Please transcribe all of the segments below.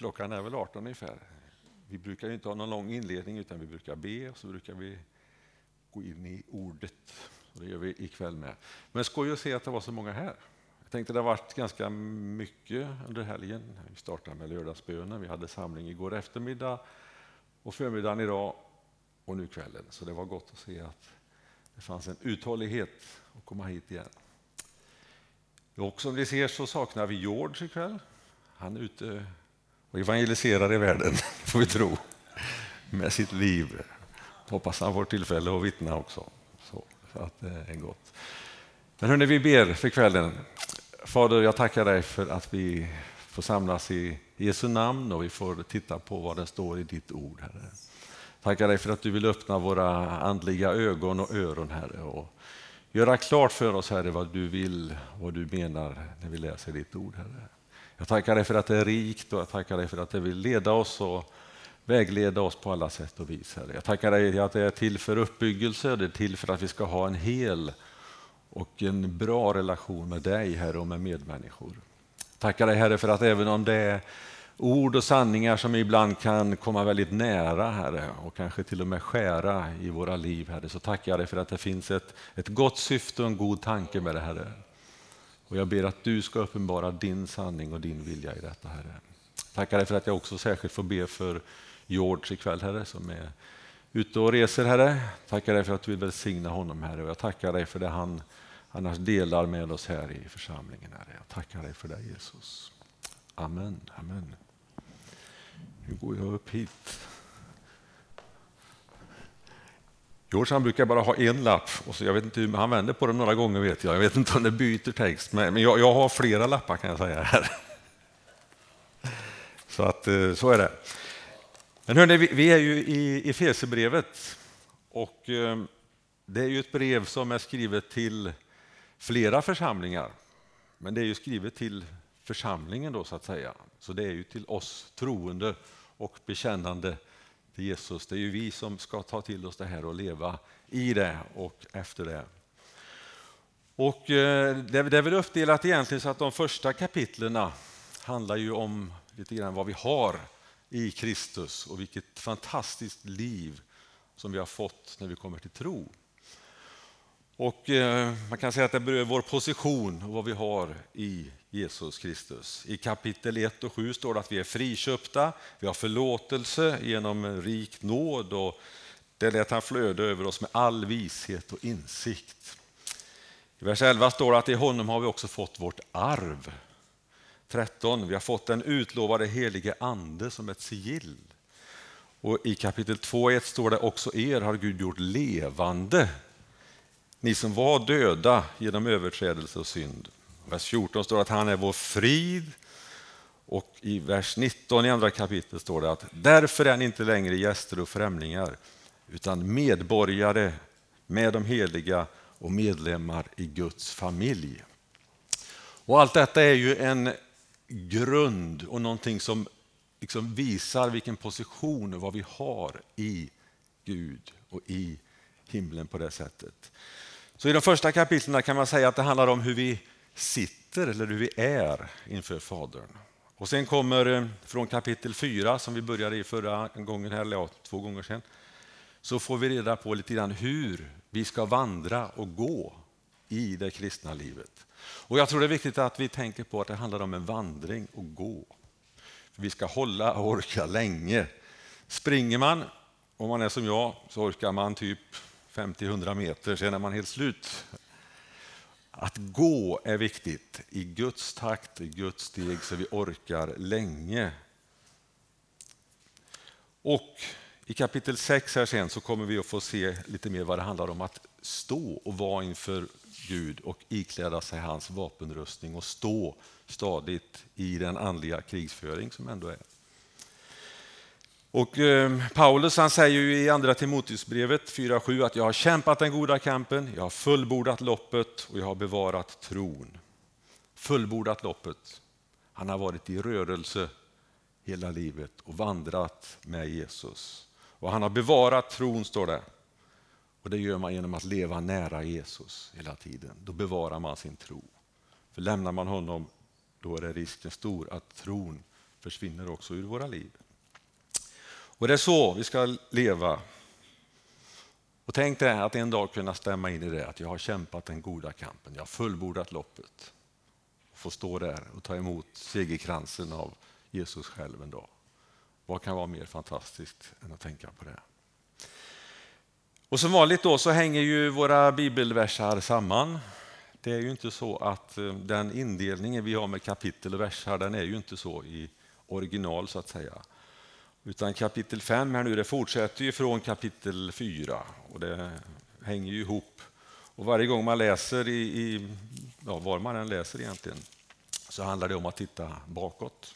klockan är väl 18 ungefär. Vi brukar inte ha någon lång inledning utan vi brukar be och så brukar vi gå in i ordet. Och det gör vi ikväll med. Men skoj att se att det var så många här. Jag tänkte det har varit ganska mycket under helgen. Vi startade med lördagsbönen, vi hade samling igår eftermiddag och förmiddagen idag och nu kvällen. Så det var gott att se att det fanns en uthållighet att komma hit igen. Och som ni ser så saknar vi George ikväll. Han är ute och evangeliserar i världen, får vi tro, med sitt liv. Hoppas han får tillfälle att vittna också. Så, så att det är gott. Men hörni, vi ber för kvällen. Fader, jag tackar dig för att vi får samlas i Jesu namn och vi får titta på vad det står i ditt ord, Herre. Tackar dig för att du vill öppna våra andliga ögon och öron, Herre, och göra klart för oss, Herre, vad du vill, vad du menar när vi läser ditt ord, Herre. Jag tackar dig för att det är rikt och jag tackar dig för att det vill leda oss och vägleda oss på alla sätt och vis. Herre. Jag tackar dig att det är till för uppbyggelse, det är till för att vi ska ha en hel och en bra relation med dig, Herre, och med medmänniskor. Tackar dig, Herre, för att även om det är ord och sanningar som ibland kan komma väldigt nära, Herre, och kanske till och med skära i våra liv, Herre, så tackar jag dig för att det finns ett, ett gott syfte och en god tanke med det, Herre. Och jag ber att du ska uppenbara din sanning och din vilja i detta, Herre. Tackar dig för att jag också särskilt får be för George ikväll, Herre, som är ute och reser, Herre. Tackar dig för att du vill välsigna honom, Herre. Och jag tackar dig för det han annars delar med oss här i församlingen, Herre. Jag tackar dig för det, Jesus. Amen. Amen. Nu går jag upp hit. George han brukar bara ha en lapp, och så jag vet inte, han vänder på den några gånger vet jag. Jag vet inte om det byter text, men jag, jag har flera lappar kan jag säga här. Så att eh, så är det. Men hörni, vi är ju i Efesierbrevet och eh, det är ju ett brev som är skrivet till flera församlingar. Men det är ju skrivet till församlingen då så att säga. Så det är ju till oss troende och bekännande till Jesus. Det är ju vi som ska ta till oss det här och leva i det och efter det. Och eh, det är väl uppdelat egentligen så att de första kapitlerna handlar ju om lite grann vad vi har i Kristus och vilket fantastiskt liv som vi har fått när vi kommer till tro. Och eh, Man kan säga att det berör vår position och vad vi har i Jesus Kristus. I kapitel 1 och 7 står det att vi är friköpta, vi har förlåtelse genom rik nåd och det lät han flöda över oss med all vishet och insikt. I vers 11 står det att i honom har vi också fått vårt arv. 13. Vi har fått den utlovade helige ande som ett sigill. Och I kapitel 2.1 står det också er har Gud gjort levande, ni som var döda genom överträdelse och synd. Vers 14 står det att han är vår frid. Och i vers 19 i andra kapitlet står det att därför är ni inte längre gäster och främlingar utan medborgare med de heliga och medlemmar i Guds familj. Och Allt detta är ju en grund och någonting som liksom visar vilken position och vad vi har i Gud och i himlen på det sättet. Så i de första kapitlen kan man säga att det handlar om hur vi sitter eller hur vi är inför Fadern. Och sen kommer eh, från kapitel 4 som vi började i förra gången, eller ja, två gånger sedan, så får vi reda på lite grann hur vi ska vandra och gå i det kristna livet. Och Jag tror det är viktigt att vi tänker på att det handlar om en vandring och gå. För vi ska hålla och orka länge. Springer man, om man är som jag, så orkar man typ 50-100 meter, sen är man helt slut. Att gå är viktigt i Guds takt, i Guds steg, så vi orkar länge. Och i kapitel 6 här sen så kommer vi att få se lite mer vad det handlar om att stå och vara inför Gud och ikläda sig hans vapenrustning och stå stadigt i den andliga krigsföring som ändå är. Och eh, Paulus han säger i andra Timoteusbrevet 4.7 att jag har kämpat den goda kampen, jag har fullbordat loppet och jag har bevarat tron. Fullbordat loppet. Han har varit i rörelse hela livet och vandrat med Jesus. Och han har bevarat tron, står det. Och Det gör man genom att leva nära Jesus hela tiden. Då bevarar man sin tro. För lämnar man honom, då är det risken stor att tron försvinner också ur våra liv. Och det är så vi ska leva. Och tänk dig att en dag kunna stämma in i det, att jag har kämpat den goda kampen, jag har fullbordat loppet. Få stå där och ta emot segerkransen av Jesus själv en dag. Vad kan vara mer fantastiskt än att tänka på det? Och som vanligt då så hänger ju våra bibelversar samman. Det är ju inte så att eh, den indelningen vi har med kapitel och versar, den är ju inte så i original så att säga. Utan kapitel 5 här nu, det fortsätter ju från kapitel 4 och det hänger ju ihop. Och varje gång man läser, i, i ja, var man än läser egentligen, så handlar det om att titta bakåt.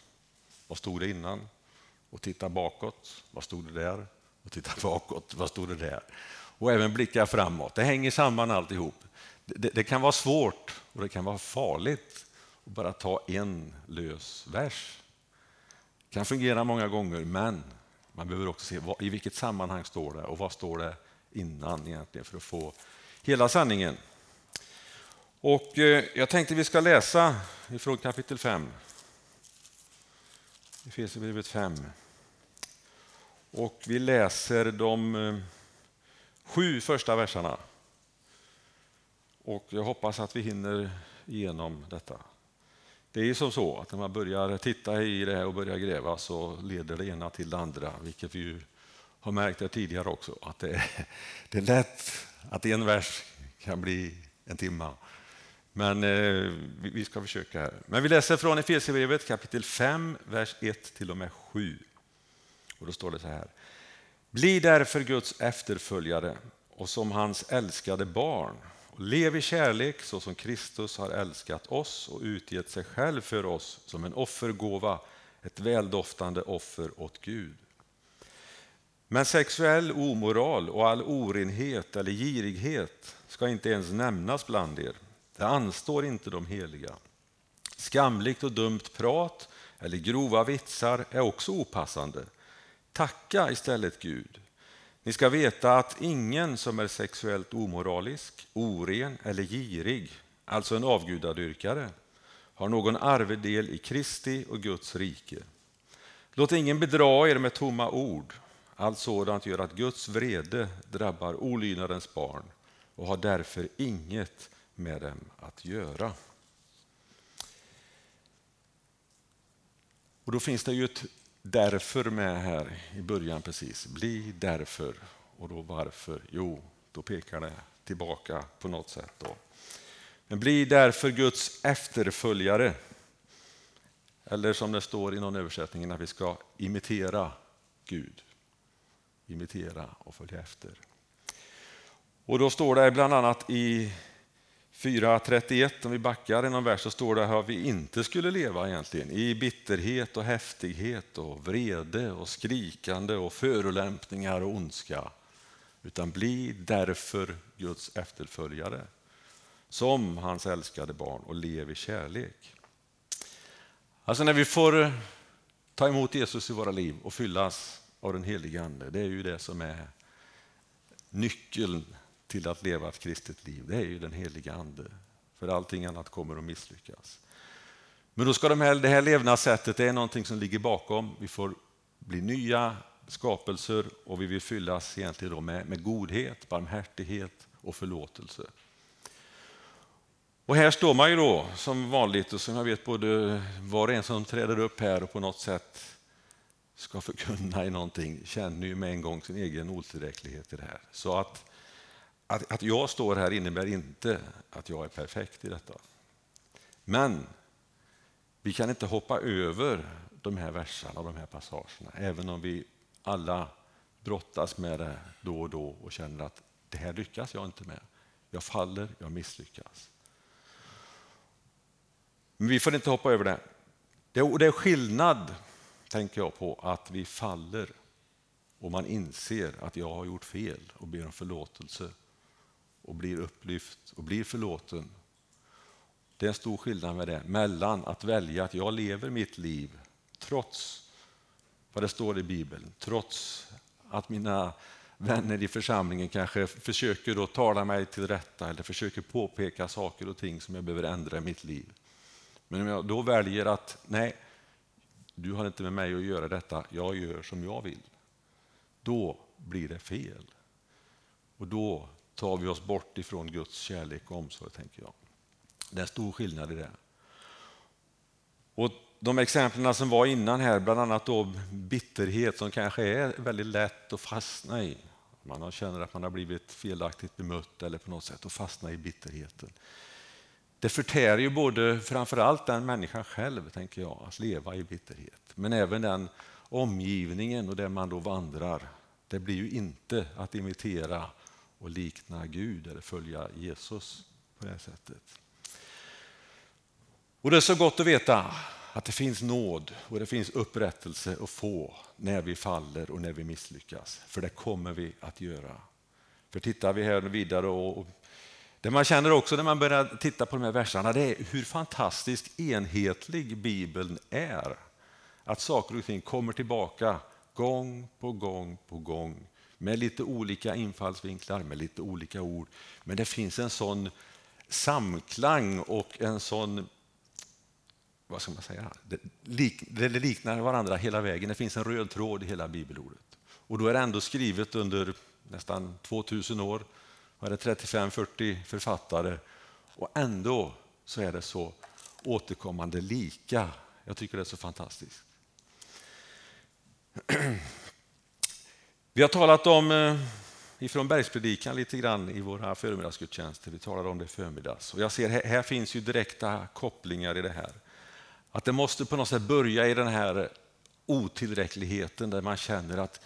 Vad stod det innan? Och titta bakåt. Vad stod det där? Och titta bakåt. Vad stod det där? Och även blicka framåt. Det hänger samman alltihop. Det, det kan vara svårt och det kan vara farligt att bara ta en lös vers. Det kan fungera många gånger, men man behöver också se vad, i vilket sammanhang står det och vad står det innan egentligen för att få hela sanningen. Och eh, jag tänkte vi ska läsa ifrån kapitel 5. Efesierbrevet 5. Och vi läser de eh, sju första verserna. Och jag hoppas att vi hinner igenom detta. Det är som så att när man börjar titta i det här och börjar gräva så leder det ena till det andra, vilket vi har märkt det tidigare också. Att det är, det är lätt att en vers kan bli en timma, Men eh, vi ska försöka här. Men vi läser från Efesierbrevet kapitel 5, vers 1 till och med 7. Och då står det så här. Bli därför Guds efterföljare och som hans älskade barn lev i kärlek så som Kristus har älskat oss och utgett sig själv för oss som en offergåva, ett väldoftande offer åt Gud. Men sexuell omoral och all orenhet eller girighet ska inte ens nämnas bland er. Det anstår inte de heliga. Skamligt och dumt prat eller grova vitsar är också opassande. Tacka istället Gud. Ni ska veta att ingen som är sexuellt omoralisk, oren eller girig, alltså en avgudadyrkare, har någon arvedel i Kristi och Guds rike. Låt ingen bedra er med tomma ord. Allt sådant gör att Guds vrede drabbar olydnadens barn och har därför inget med dem att göra. Och Då finns det ju ett därför med här i början precis. Bli därför. Och då varför? Jo, då pekar det tillbaka på något sätt. Då. Men bli därför Guds efterföljare. Eller som det står i någon översättning, att vi ska imitera Gud. Imitera och följa efter. Och då står det bland annat i 4.31, om vi backar i någon vers, så står det att vi inte skulle leva egentligen. I bitterhet och häftighet och vrede och skrikande och förolämpningar och ondska. Utan bli därför Guds efterföljare som hans älskade barn och lev i kärlek. Alltså när vi får eh, ta emot Jesus i våra liv och fyllas av den helige Ande, det är ju det som är nyckeln till att leva ett kristet liv, det är ju den heliga Ande. För allting annat kommer att misslyckas. Men då ska de här, det här levnadssättet det är någonting som ligger bakom. Vi får bli nya skapelser och vi vill fyllas egentligen då med, med godhet, barmhärtighet och förlåtelse. Och här står man ju då som vanligt och som jag vet både var och en som träder upp här och på något sätt ska förkunna i någonting känner ju med en gång sin egen otillräcklighet i det här. Så att att, att jag står här innebär inte att jag är perfekt i detta. Men vi kan inte hoppa över de här verserna och de här passagerna, även om vi alla brottas med det då och då och känner att det här lyckas jag inte med. Jag faller, jag misslyckas. Men vi får inte hoppa över det. Det är skillnad, tänker jag på, att vi faller och man inser att jag har gjort fel och ber om förlåtelse och blir upplyft och blir förlåten. Det är en stor skillnad med det, mellan att välja att jag lever mitt liv trots vad det står i Bibeln, trots att mina vänner i församlingen kanske försöker då tala mig till rätta eller försöker påpeka saker och ting som jag behöver ändra i mitt liv. Men om jag då väljer att nej, du har inte med mig att göra detta, jag gör som jag vill. Då blir det fel. Och då tar vi oss bort ifrån Guds kärlek och omsorg, tänker jag. Det är en stor skillnad i det. Och de exemplen som var innan här, bland annat då bitterhet som kanske är väldigt lätt att fastna i. Man känner att man har blivit felaktigt bemött eller på något sätt och fastna i bitterheten. Det förtär ju både framförallt den människan själv, tänker jag, att leva i bitterhet. Men även den omgivningen och där man då vandrar. Det blir ju inte att imitera och likna Gud eller följa Jesus på det sättet. Och Det är så gott att veta att det finns nåd och det finns upprättelse att få när vi faller och när vi misslyckas. För det kommer vi att göra. För tittar vi här vidare och det man känner också när man börjar titta på de här verserna det är hur fantastiskt enhetlig Bibeln är. Att saker och ting kommer tillbaka gång på gång på gång med lite olika infallsvinklar, med lite olika ord. Men det finns en sån samklang och en sån vad ska man säga, det, lik, det liknar varandra hela vägen. Det finns en röd tråd i hela bibelordet. Och då är det ändå skrivet under nästan 2000 år. Var det 35-40 författare och ändå så är det så återkommande lika. Jag tycker det är så fantastiskt. Vi har talat om eh, ifrån bergspredikan lite grann i våra förmiddagsgudstjänster. Vi talade om det i förmiddags. Och jag ser här, här finns ju direkta kopplingar i det här. Att det måste på något sätt börja i den här otillräckligheten där man känner att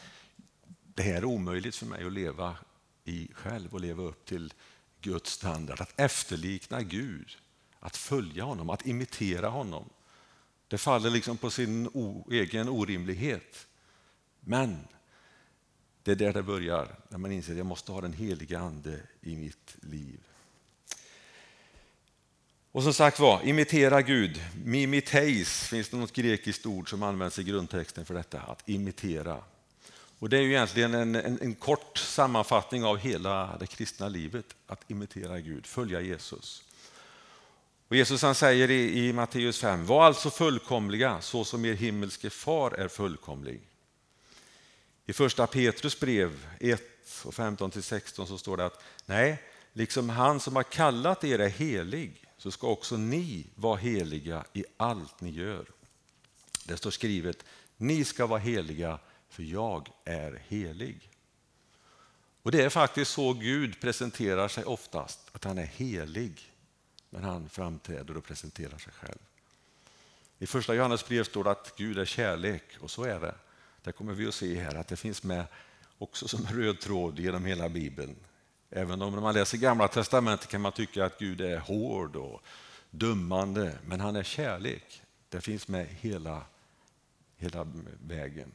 det här är omöjligt för mig att leva i själv och leva upp till Guds standard. Att efterlikna Gud, att följa honom, att imitera honom. Det faller liksom på sin egen orimlighet. Men det är där det börjar, när man inser att jag måste ha den heliga Ande i mitt liv. Och som sagt var, imitera Gud. Mimiteis finns det något grekiskt ord som används i grundtexten för detta, att imitera. Och Det är ju egentligen en, en, en, kort sammanfattning av hela det kristna livet, att imitera Gud, följa Jesus. Och Jesus han säger i, i Matteus 5, var alltså fullkomliga så som er himmelske far är fullkomlig. I första Petrus brev 1 och 15-16 så står det att nej, liksom han som har kallat er är helig så ska också ni vara heliga i allt ni gör. Det står skrivet, ni ska vara heliga för jag är helig. Och Det är faktiskt så Gud presenterar sig oftast, att han är helig när han framträder och presenterar sig själv. I första Johannes brev står det att Gud är kärlek och så är det. Det kommer vi att se här att det finns med också som röd tråd genom hela Bibeln. Även om när man läser Gamla testamentet kan man tycka att Gud är hård och dömande, men han är kärlek. Det finns med hela, hela vägen.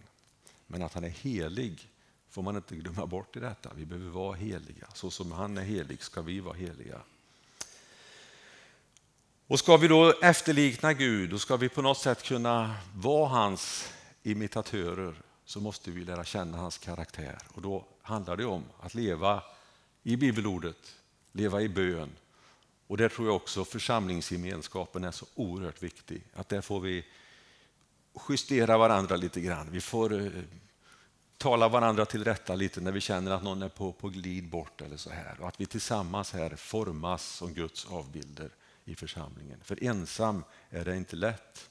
Men att han är helig får man inte glömma bort i detta. Vi behöver vara heliga. Så som han är helig ska vi vara heliga. Och Ska vi då efterlikna Gud då ska vi på något sätt kunna vara hans imitatörer så måste vi lära känna hans karaktär. Och Då handlar det om att leva i bibelordet, leva i bön. Och där tror jag också församlingsgemenskapen är så oerhört viktig. Att där får vi justera varandra lite grann. Vi får eh, tala varandra till rätta lite när vi känner att någon är på, på glid bort eller så här. Och att vi tillsammans här formas som Guds avbilder i församlingen. För ensam är det inte lätt.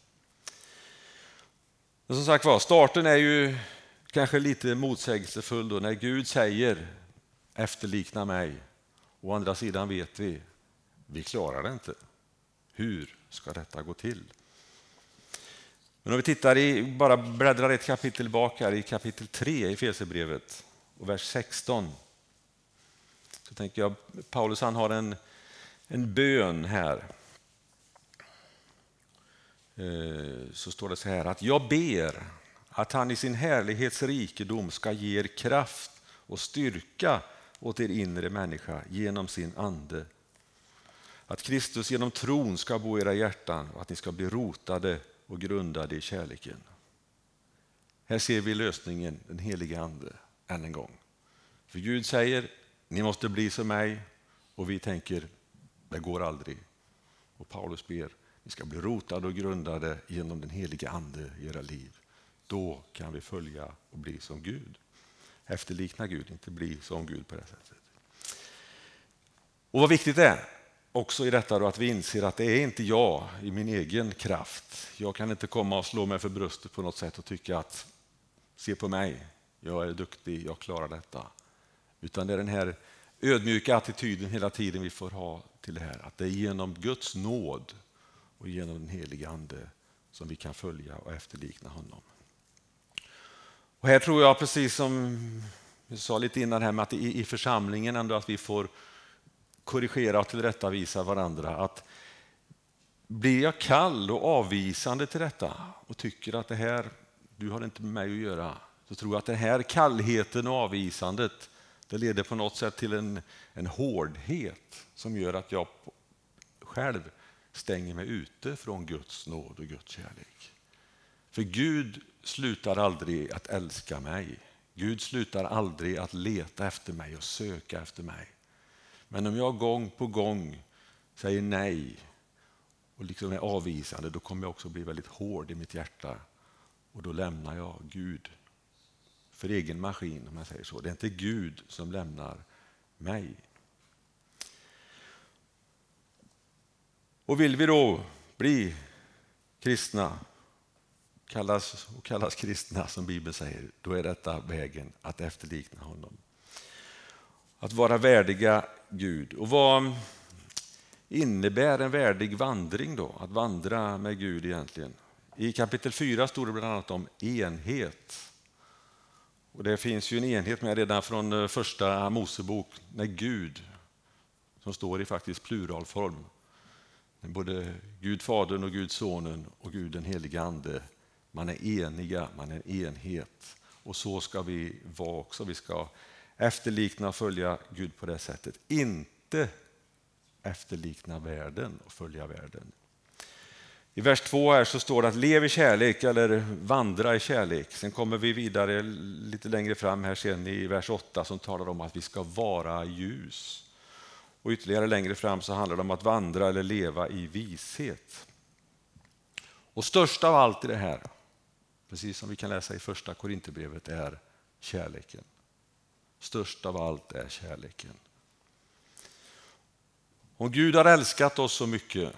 Men som sagt var, starten är ju kanske lite motsägelsefull då när Gud säger efterlikna mig. Å andra sidan vet vi, vi klarar det inte. Hur ska detta gå till? Men om vi tittar i, bara bläddrar ett kapitel bak här, i kapitel 3 i Fesebrevet och vers 16. Så tänker jag, Paulus han har en, en bön här. Eh, så står det så här att jag ber att han i sin härlighets rikedom ska ge er kraft och styrka åt er inre människa genom sin ande. Att Kristus genom tron ska bo i era hjärtan och att ni ska bli rotade och grundade i kärleken. Här ser vi lösningen, den helige Ande, än en gång. För Gud säger, ni måste bli som mig och vi tänker, det går aldrig. Och Paulus ber, vi ska bli rotade och grundade genom den heliga Ande i era liv. Då kan vi följa och bli som Gud. Efterlikna Gud, inte bli som Gud på det sättet. Och vad viktigt det är också i detta då att vi inser att det är inte jag i min egen kraft. Jag kan inte komma och slå mig för bröstet på något sätt och tycka att se på mig, jag är duktig, jag klarar detta. Utan det är den här ödmjuka attityden hela tiden vi får ha till det här. Att det är genom Guds nåd och genom den helige Ande som vi kan följa och efterlikna honom. Och här tror jag, precis som vi sa lite innan, här med att i, i församlingen ändå att vi får korrigera och tillrättavisa varandra. Att blir jag kall och avvisande till detta och tycker att det här, du har inte med mig att göra, så tror jag att den här kallheten och avvisandet det leder på något sätt till en, en hårdhet som gör att jag själv stänger mig ute från Guds nåd och Guds kärlek. För Gud slutar aldrig att älska mig. Gud slutar aldrig att leta efter mig och söka efter mig. Men om jag gång på gång säger nej och liksom är avvisande, då kommer jag också bli väldigt hård i mitt hjärta. Och då lämnar jag Gud för egen maskin, om jag säger så. Det är inte Gud som lämnar mig. Och vill vi då bli kristna, kallas och kallas kristna som Bibeln säger, då är detta vägen att efterlikna honom. Att vara värdiga Gud. Och vad innebär en värdig vandring då? Att vandra med Gud egentligen? I kapitel 4 står det bland annat om enhet. Och Det finns ju en enhet med redan från eh, första Mosebok när Gud, som står i faktiskt pluralform, både Gud Fadern och Gud Sonen och Gud den helige Ande, man är eniga, man är en enhet. Och så ska vi vara också. Vi ska efterlikna och följa Gud på det sättet. Inte efterlikna världen och följa världen. I vers 2 här så står det att lev i kärlek eller vandra i kärlek. Sen kommer vi vidare lite längre fram här sen i vers 8 som talar om att vi ska vara ljus. Och ytterligare längre fram så handlar det om att vandra eller leva i vishet. Och störst av allt i det här, precis som vi kan läsa i första Korinthierbrevet, är kärleken. Störst av allt är kärleken. Om Gud har älskat oss så mycket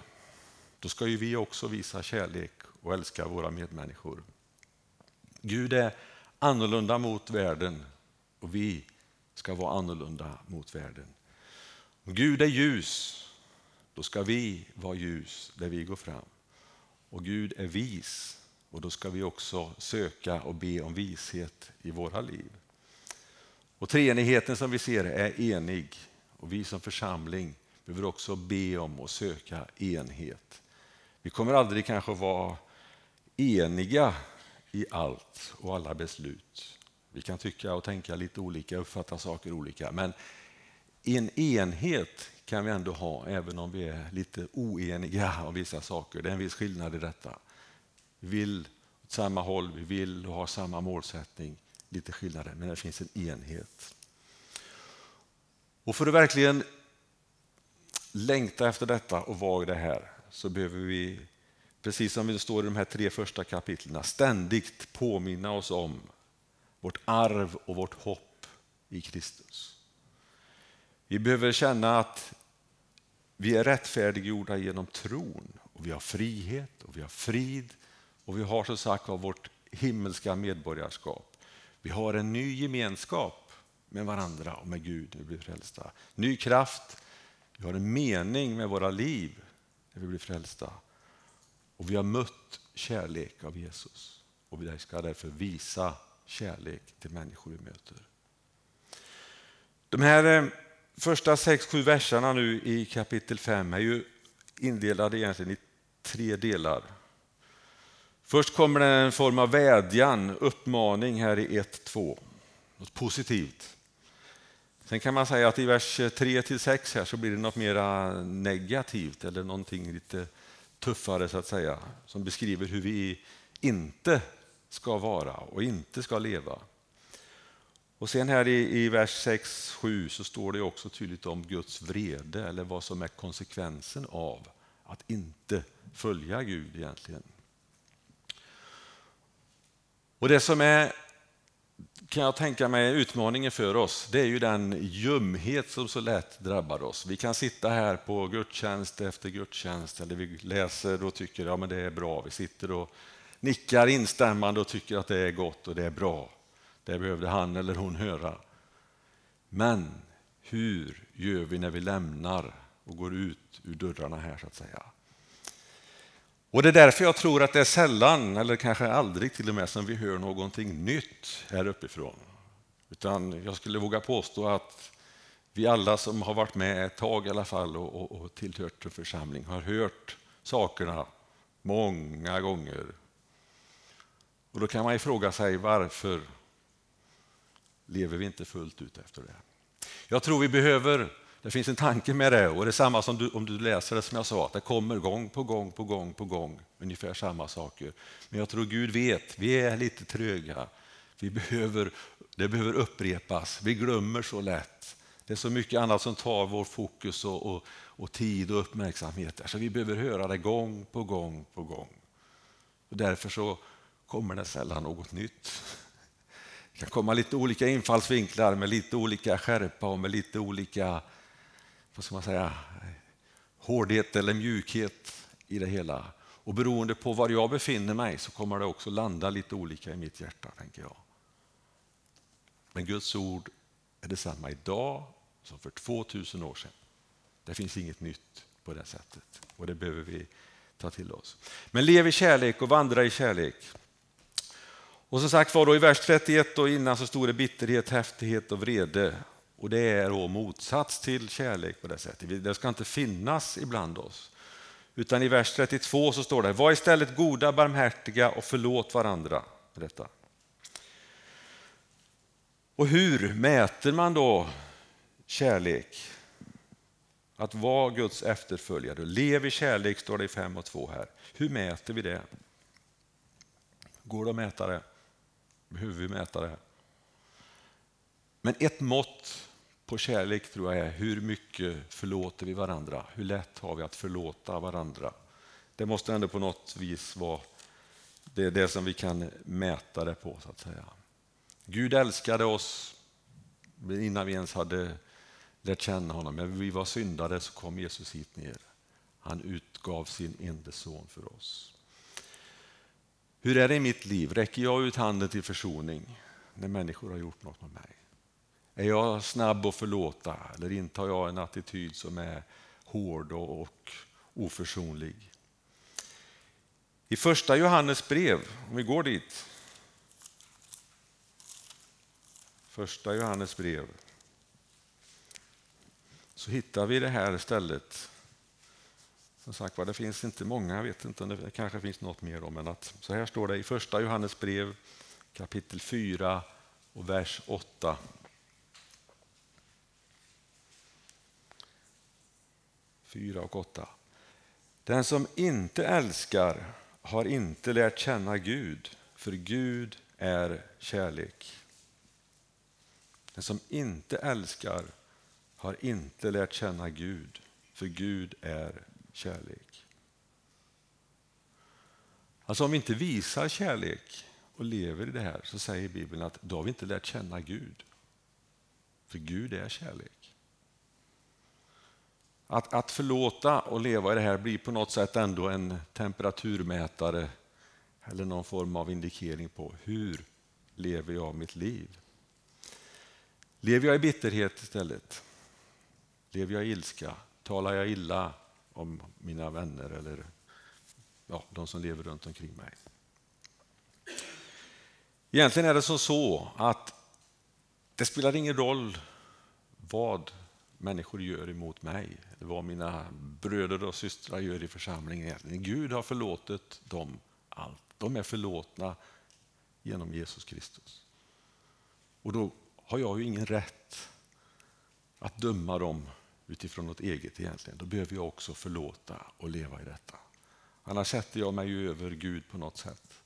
då ska ju vi också visa kärlek och älska våra medmänniskor. Gud är annorlunda mot världen och vi ska vara annorlunda mot världen. Om Gud är ljus, då ska vi vara ljus där vi går fram. Och Gud är vis och då ska vi också söka och be om vishet i våra liv. Och treenigheten som vi ser är enig och vi som församling behöver också be om och söka enhet. Vi kommer aldrig kanske vara eniga i allt och alla beslut. Vi kan tycka och tänka lite olika, uppfatta saker olika, men en enhet kan vi ändå ha även om vi är lite oeniga om vissa saker. Det är en viss skillnad i detta. Vi vill åt samma håll, vi vill och har samma målsättning. Lite skillnader, men det finns en enhet. Och för att verkligen längta efter detta och vara i det här så behöver vi, precis som det står i de här tre första kapitlen, ständigt påminna oss om vårt arv och vårt hopp i Kristus. Vi behöver känna att vi är rättfärdiggjorda genom tron och vi har frihet och vi har frid och vi har som sagt vårt himmelska medborgarskap. Vi har en ny gemenskap med varandra och med Gud när vi blir frälsta. Ny kraft, vi har en mening med våra liv när vi blir frälsta. Och vi har mött kärlek av Jesus och vi ska därför visa kärlek till människor vi möter. De här eh, första sex, sju verserna nu i kapitel 5 är ju indelade egentligen i tre delar. Först kommer det en form av vädjan, uppmaning här i 1-2. Något positivt. Sen kan man säga att i vers 3 6 här så blir det något mer negativt eller någonting lite tuffare så att säga som beskriver hur vi inte ska vara och inte ska leva. Och sen här i, i vers 6-7 så står det också tydligt om Guds vrede eller vad som är konsekvensen av att inte följa Gud egentligen. Och Det som är, kan jag tänka mig, utmaningen för oss, det är ju den ljumhet som så lätt drabbar oss. Vi kan sitta här på gudstjänst efter gudstjänst, eller vi läser och tycker att ja, det är bra. Vi sitter och nickar instämmande och tycker att det är gott och det är bra. Det behövde han eller hon höra. Men hur gör vi när vi lämnar och går ut ur dörrarna här så att säga? Och Det är därför jag tror att det är sällan, eller kanske aldrig till och med, som vi hör någonting nytt här uppifrån. Utan jag skulle våga påstå att vi alla som har varit med ett tag i alla fall och, och, och tillhört en församling har hört sakerna många gånger. Och Då kan man fråga sig varför lever vi inte fullt ut efter det. Jag tror vi behöver, det finns en tanke med det och det är samma som du, om du läser det som jag sa, att det kommer gång på gång på gång på gång ungefär samma saker. Men jag tror Gud vet, vi är lite tröga. Vi behöver, det behöver upprepas, vi glömmer så lätt. Det är så mycket annat som tar vår fokus och, och, och tid och uppmärksamhet. Så vi behöver höra det gång på gång på gång. Och därför så kommer det sällan något nytt. Det kan komma lite olika infallsvinklar med lite olika skärpa och med lite olika vad ska man säga, hårdhet eller mjukhet i det hela. Och beroende på var jag befinner mig så kommer det också landa lite olika i mitt hjärta, tänker jag. Men Guds ord är detsamma idag som för 2000 år sedan. Det finns inget nytt på det sättet och det behöver vi ta till oss. Men lev i kärlek och vandra i kärlek. Och som sagt var, då i vers 31 och innan så stod det bitterhet, häftighet och vrede. Och det är då motsats till kärlek på det sättet. Det ska inte finnas ibland oss. Utan i vers 32 så står det, var istället goda, barmhärtiga och förlåt varandra. Detta. Och hur mäter man då kärlek? Att vara Guds efterföljare. Lev i kärlek står det i 5 och 2 här. Hur mäter vi det? Går det att mäta det? Behöver vi mäta det. Men ett mått på kärlek tror jag är hur mycket förlåter vi varandra? Hur lätt har vi att förlåta varandra? Det måste ändå på något vis vara det, är det som vi kan mäta det på. så att säga. Gud älskade oss innan vi ens hade lärt känna honom. När vi var syndare så kom Jesus hit ner. Han utgav sin enda son för oss. Hur är det i mitt liv? Räcker jag ut handen till försoning när människor har gjort något med mig? Är jag snabb att förlåta eller intar jag en attityd som är hård och oförsonlig? I första Johannes brev, om vi går dit. Första Johannes brev. Så hittar vi det här stället som sagt var, det finns inte många, jag vet inte om det kanske finns något mer då, men att så här står det i första Johannes brev kapitel 4 och vers 8. Fyra och åtta. Den som inte älskar har inte lärt känna Gud, för Gud är kärlek. Den som inte älskar har inte lärt känna Gud, för Gud är kärlek. Alltså om vi inte visar kärlek och lever i det här så säger Bibeln att då har vi inte lärt känna Gud. För Gud är kärlek. Att, att förlåta och leva i det här blir på något sätt ändå en temperaturmätare eller någon form av indikering på hur lever jag mitt liv. Lever jag i bitterhet istället? Lever jag i ilska? Talar jag illa om mina vänner eller ja, de som lever runt omkring mig. Egentligen är det som så att det spelar ingen roll vad människor gör emot mig, eller vad mina bröder och systrar gör i församlingen. Gud har förlåtit dem allt. De är förlåtna genom Jesus Kristus. Och då har jag ju ingen rätt att döma dem utifrån något eget egentligen. Då behöver jag också förlåta och leva i detta. Annars sätter jag mig ju över Gud på något sätt.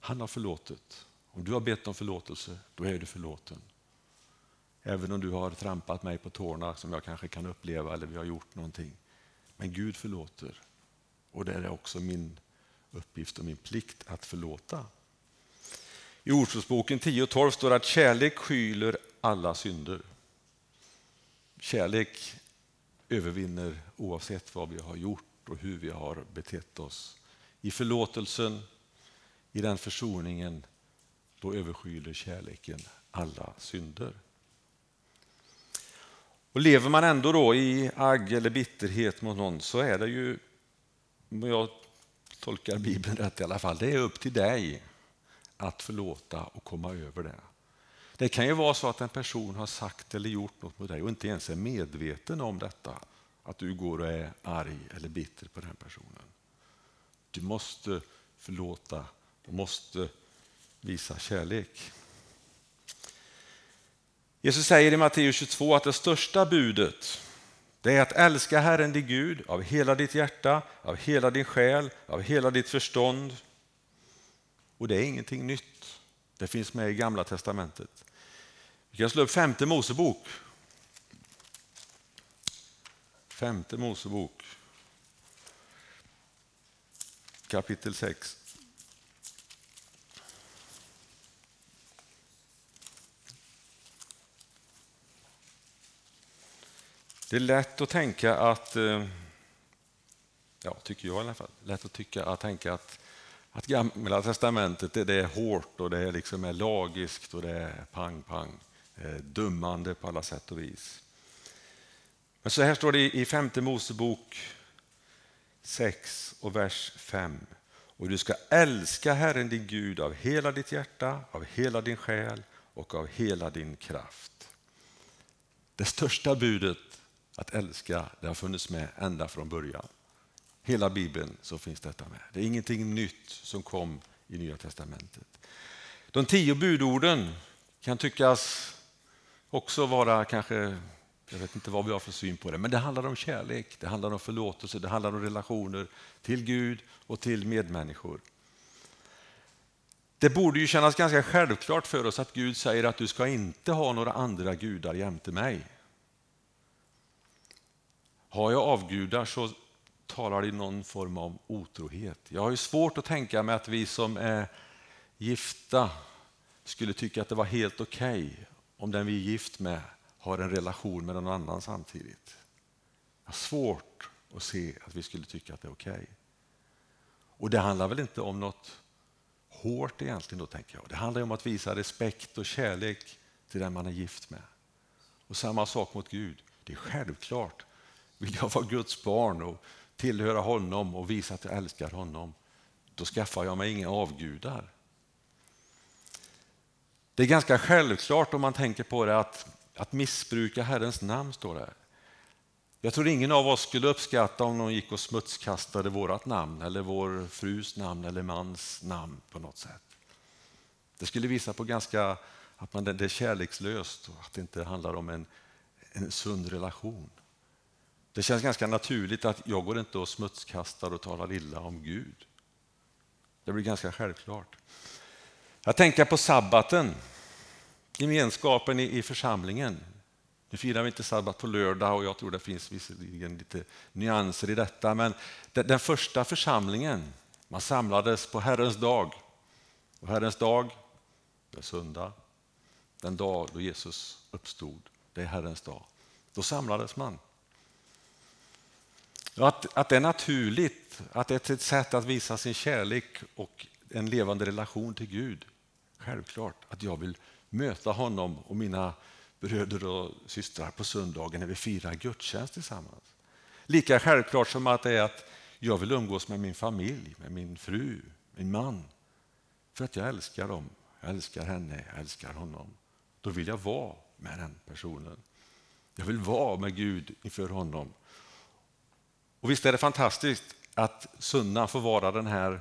Han har förlåtit. Om du har bett om förlåtelse, då är du förlåten. Även om du har trampat mig på tårna som jag kanske kan uppleva eller vi har gjort någonting. Men Gud förlåter och det är också min uppgift och min plikt att förlåta. I Ordspråksboken 10.12 står det att kärlek skyler alla synder. Kärlek övervinner oavsett vad vi har gjort och hur vi har betett oss. I förlåtelsen, i den försoningen, då överskyler kärleken alla synder. Och lever man ändå då i agg eller bitterhet mot någon så är det ju, om jag tolkar Bibeln rätt i alla fall, det är upp till dig att förlåta och komma över det. Det kan ju vara så att en person har sagt eller gjort något mot dig och inte ens är medveten om detta, att du går och är arg eller bitter på den personen. Du måste förlåta och måste visa kärlek. Jesus säger i Matteus 22 att det största budet det är att älska Herren din Gud av hela ditt hjärta, av hela din själ, av hela ditt förstånd. Och det är ingenting nytt. Det finns med i Gamla testamentet. Vi kan slå upp femte Mosebok. Femte Mosebok. Kapitel 6. Det är lätt att tänka att, eh, ja, tycker jag i alla fall, lätt att tycka att tänka att, att Gamla testamentet det, det är hårt och det är, liksom är lagiskt och det är pang, pang, Eh, dummande på alla sätt och vis. Men så här står det i femte Mosebok 6 och vers 5. Och du ska älska Herren din Gud av hela ditt hjärta, av hela din själ och av hela din kraft. Det största budet att älska, det har funnits med ända från början. Hela Bibeln så finns detta med. Det är ingenting nytt som kom i Nya Testamentet. De tio budorden kan tyckas också vara kanske, jag vet inte vad vi har för syn på det, men det handlar om kärlek, det handlar om förlåtelse, det handlar om relationer till Gud och till medmänniskor. Det borde ju kännas ganska självklart för oss att Gud säger att du ska inte ha några andra gudar jämte mig. Har jag avgudar så talar det i någon form av otrohet. Jag har ju svårt att tänka mig att vi som är gifta skulle tycka att det var helt okej okay om den vi är gift med har en relation med någon annan samtidigt. Jag har svårt att se att vi skulle tycka att det är okej. Okay. Och det handlar väl inte om något hårt egentligen då tänker jag. Det handlar om att visa respekt och kärlek till den man är gift med. Och samma sak mot Gud. Det är självklart vill jag vara Guds barn och tillhöra honom och visa att jag älskar honom, då skaffar jag mig inga avgudar. Det är ganska självklart om man tänker på det att, att missbruka Herrens namn, står det. Jag tror ingen av oss skulle uppskatta om någon gick och smutskastade vårt namn eller vår frus namn eller mans namn på något sätt. Det skulle visa på ganska att man, det är kärlekslöst och att det inte handlar om en, en sund relation. Det känns ganska naturligt att jag går inte och smutskastar och talar illa om Gud. Det blir ganska självklart. Jag tänker på sabbaten, gemenskapen i, i församlingen. Nu firar vi inte sabbat på lördag och jag tror det finns visserligen lite nyanser i detta, men den, den första församlingen, man samlades på Herrens dag. Och Herrens dag, det är söndag, den dag då Jesus uppstod, det är Herrens dag. Då samlades man. Att, att det är naturligt, att det är ett sätt att visa sin kärlek och en levande relation till Gud. Självklart att jag vill möta honom och mina bröder och systrar på söndagen när vi firar gudstjänst tillsammans. Lika självklart som att det är att jag vill umgås med min familj, med min fru, min man. För att jag älskar dem, jag älskar henne, jag älskar honom. Då vill jag vara med den personen. Jag vill vara med Gud inför honom och visst är det fantastiskt att söndagen får vara den här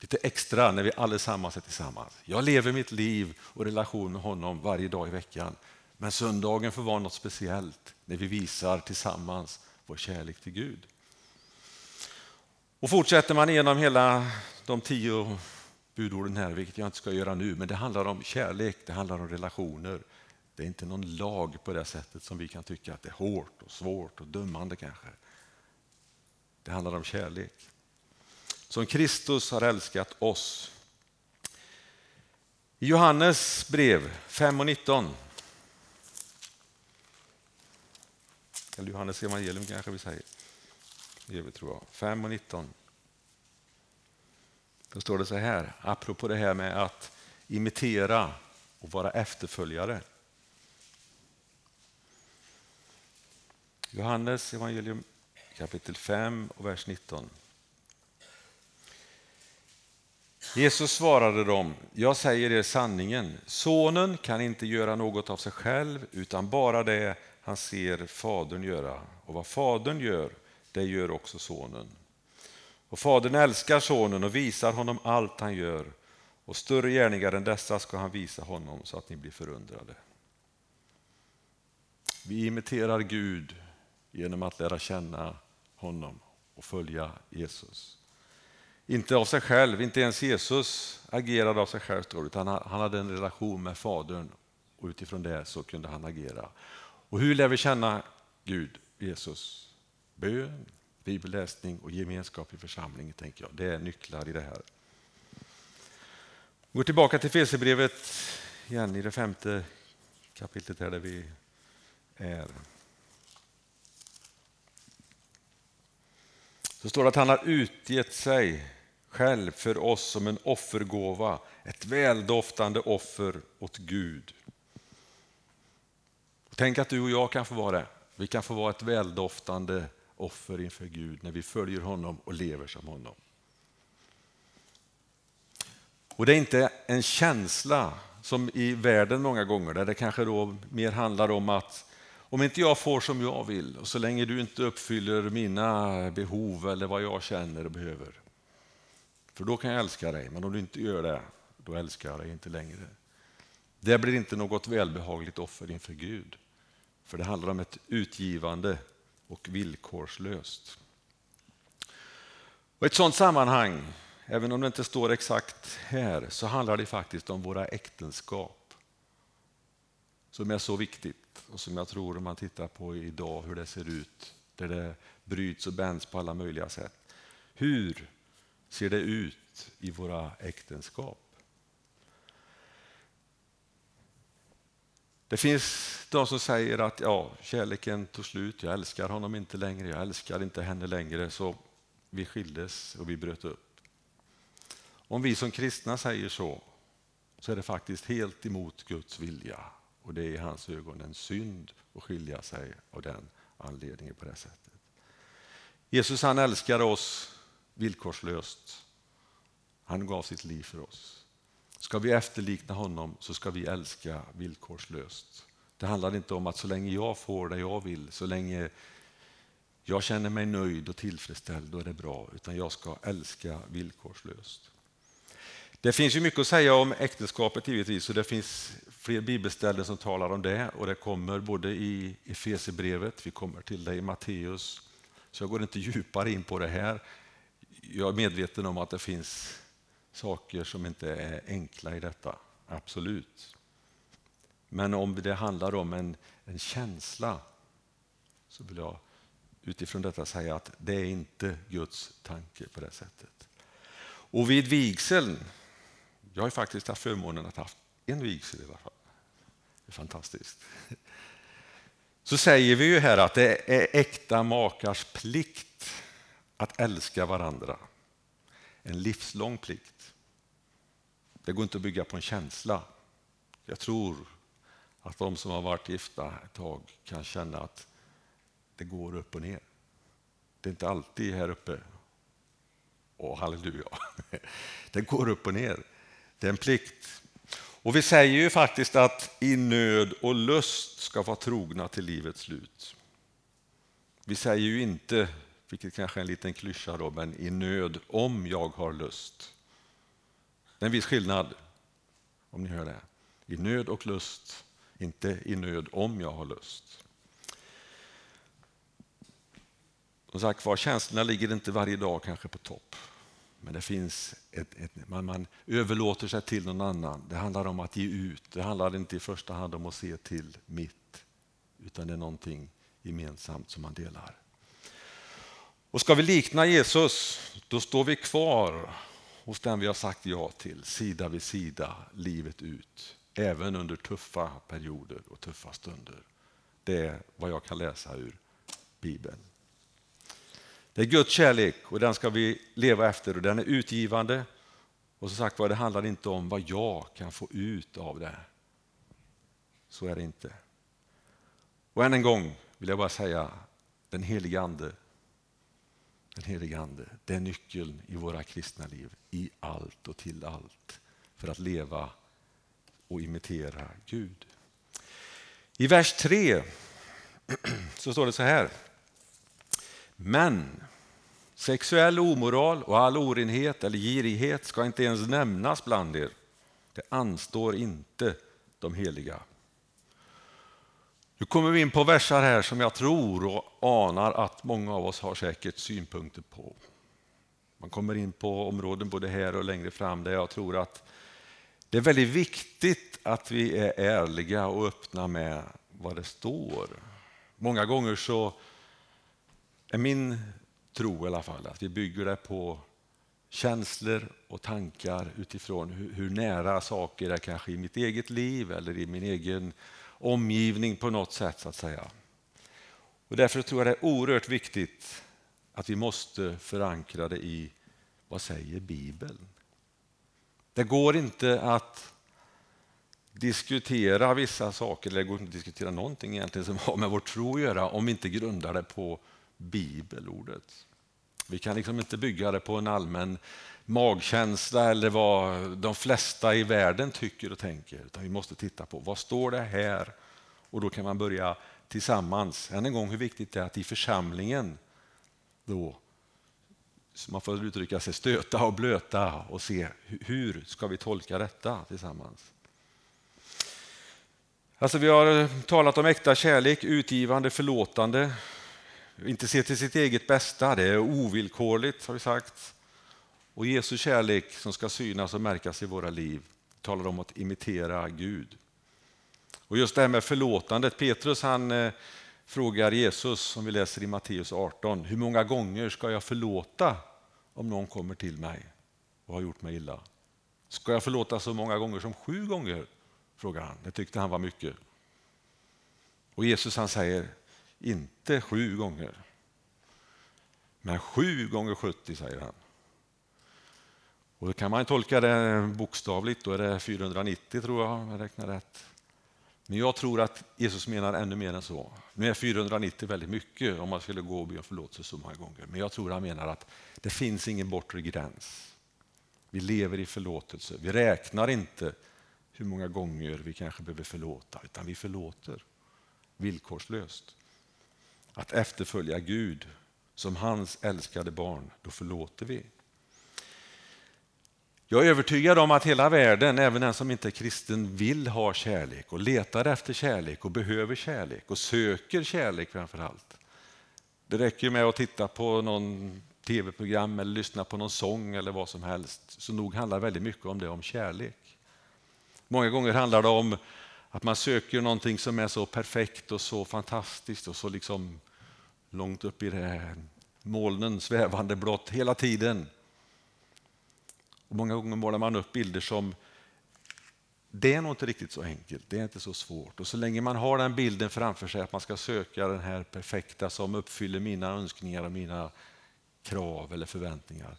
lite extra när vi allesammans är tillsammans. Jag lever mitt liv och relation med honom varje dag i veckan. Men söndagen får vara något speciellt när vi visar tillsammans vår kärlek till Gud. Och fortsätter man igenom hela de tio budorden här, vilket jag inte ska göra nu, men det handlar om kärlek, det handlar om relationer. Det är inte någon lag på det sättet som vi kan tycka att det är hårt och svårt och dömande kanske. Det handlar om kärlek som Kristus har älskat oss. I Johannes brev 5 och 19 eller Johannes evangelium kanske vi säger. Det tror jag. 5 och 19. Då står det så här, apropå det här med att imitera och vara efterföljare. Johannes evangelium kapitel 5 och vers 19. Jesus svarade dem, jag säger er sanningen, sonen kan inte göra något av sig själv utan bara det han ser fadern göra. Och vad fadern gör, det gör också sonen. Och fadern älskar sonen och visar honom allt han gör. Och större gärningar än dessa ska han visa honom så att ni blir förundrade. Vi imiterar Gud genom att lära känna honom och följa Jesus. Inte av sig själv, inte ens Jesus agerade av sig själv, utan han hade en relation med Fadern och utifrån det så kunde han agera. Och hur lär vi känna Gud, Jesus? Bön, bibelläsning och gemenskap i församlingen, tänker jag. Det är nycklar i det här. Går tillbaka till Fesebrevet igen i det femte kapitlet här där vi är. Så står det att han har utgett sig själv för oss som en offergåva, ett väldoftande offer åt Gud. Tänk att du och jag kan få vara det. Vi kan få vara ett väldoftande offer inför Gud när vi följer honom och lever som honom. Och Det är inte en känsla som i världen många gånger, där det kanske då mer handlar om att om inte jag får som jag vill och så länge du inte uppfyller mina behov eller vad jag känner och behöver, för då kan jag älska dig, men om du inte gör det, då älskar jag dig inte längre. Det blir inte något välbehagligt offer inför Gud. För det handlar om ett utgivande och villkorslöst. Och ett sådant sammanhang, även om det inte står exakt här, så handlar det faktiskt om våra äktenskap. Som är så viktigt och som jag tror om man tittar på idag hur det ser ut, där det bryts och bänds på alla möjliga sätt. Hur ser det ut i våra äktenskap? Det finns de som säger att ja, kärleken tog slut, jag älskar honom inte längre, jag älskar inte henne längre, så vi skildes och vi bröt upp. Om vi som kristna säger så, så är det faktiskt helt emot Guds vilja och det är i hans ögon en synd att skilja sig av den anledningen på det sättet. Jesus han älskar oss villkorslöst. Han gav sitt liv för oss. Ska vi efterlikna honom så ska vi älska villkorslöst. Det handlar inte om att så länge jag får det jag vill, så länge jag känner mig nöjd och tillfredsställd, då är det bra. Utan jag ska älska villkorslöst. Det finns ju mycket att säga om äktenskapet givetvis och det finns fler bibelställen som talar om det och det kommer både i Efesierbrevet, vi kommer till det i Matteus. Så jag går inte djupare in på det här. Jag är medveten om att det finns saker som inte är enkla i detta, absolut. Men om det handlar om en, en känsla så vill jag utifrån detta säga att det är inte Guds tanke på det sättet. Och vid vigseln, jag har faktiskt haft förmånen att ha haft en vigsel i alla fall. Det är fantastiskt. Så säger vi ju här att det är äkta makars plikt att älska varandra. En livslång plikt. Det går inte att bygga på en känsla. Jag tror att de som har varit gifta ett tag kan känna att det går upp och ner. Det är inte alltid här uppe. Åh, halleluja. Det går upp och ner. Det är en plikt. Och vi säger ju faktiskt att i nöd och lust ska vara trogna till livets slut. Vi säger ju inte, vilket kanske är en liten klyscha då, men i nöd om jag har lust. Det är en viss skillnad, om ni hör det. I nöd och lust, inte i nöd om jag har lust. Som sagt var, känslorna ligger inte varje dag kanske på topp. Men det finns ett, ett, man, man överlåter sig till någon annan. Det handlar om att ge ut. Det handlar inte i första hand om att se till mitt, utan det är någonting gemensamt som man delar. Och ska vi likna Jesus, då står vi kvar hos den vi har sagt ja till, sida vid sida, livet ut. Även under tuffa perioder och tuffa stunder. Det är vad jag kan läsa ur Bibeln. Det är Guds kärlek och den ska vi leva efter och den är utgivande. Och som sagt var, det handlar inte om vad jag kan få ut av det. Så är det inte. Och än en gång vill jag bara säga, den helige Ande, den helige Ande, det är nyckeln i våra kristna liv, i allt och till allt, för att leva och imitera Gud. I vers 3 så står det så här. Men sexuell omoral och all orenhet eller girighet ska inte ens nämnas bland er. Det anstår inte de heliga. Nu kommer vi in på versar här som jag tror och anar att många av oss har säkert synpunkter på. Man kommer in på områden både här och längre fram där jag tror att det är väldigt viktigt att vi är ärliga och öppna med vad det står. Många gånger så är min tro i alla fall att vi bygger det på känslor och tankar utifrån hur, hur nära saker är kanske i mitt eget liv eller i min egen omgivning på något sätt. så att säga. Och därför tror jag det är oerhört viktigt att vi måste förankra det i vad säger Bibeln? Det går inte att diskutera vissa saker, eller det går inte att diskutera någonting egentligen som har med vår tro att göra om vi inte grundar det på bibelordet. Vi kan liksom inte bygga det på en allmän magkänsla eller vad de flesta i världen tycker och tänker. Utan vi måste titta på vad står det här? Och då kan man börja tillsammans. Än en gång hur viktigt det är att i församlingen då, man får uttrycka sig, stöta och blöta och se hur ska vi tolka detta tillsammans. Alltså vi har eh, talat om äkta kärlek, utgivande, förlåtande. Inte se till sitt eget bästa, det är ovillkorligt har vi sagt. Och Jesu kärlek som ska synas och märkas i våra liv talar om att imitera Gud. Och just det här med förlåtandet, Petrus han eh, frågar Jesus, som vi läser i Matteus 18, hur många gånger ska jag förlåta om någon kommer till mig och har gjort mig illa? Ska jag förlåta så många gånger som sju gånger? frågar han. Det tyckte han var mycket. Och Jesus han säger, inte sju gånger, men sju gånger 70 säger han. Och då kan man tolka det bokstavligt, då är det 490 tror jag, om jag räknar rätt. Men jag tror att Jesus menar ännu mer än så. Nu är 490 väldigt mycket om man skulle gå och be om förlåtelse så många gånger. Men jag tror han menar att det finns ingen bortre gräns. Vi lever i förlåtelse. Vi räknar inte hur många gånger vi kanske behöver förlåta, utan vi förlåter villkorslöst. Att efterfölja Gud som hans älskade barn, då förlåter vi. Jag är övertygad om att hela världen, även den som inte är kristen, vill ha kärlek och letar efter kärlek och behöver kärlek och söker kärlek framför allt. Det räcker med att titta på någon tv-program eller lyssna på någon sång eller vad som helst, så nog handlar väldigt mycket om det, om kärlek. Många gånger handlar det om att man söker någonting som är så perfekt och så fantastiskt och så liksom långt upp i det här molnen svävande blått hela tiden. Och många gånger målar man upp bilder som det är nog inte riktigt så enkelt, det är inte så svårt. Och så länge man har den bilden framför sig att man ska söka den här perfekta som uppfyller mina önskningar och mina krav eller förväntningar,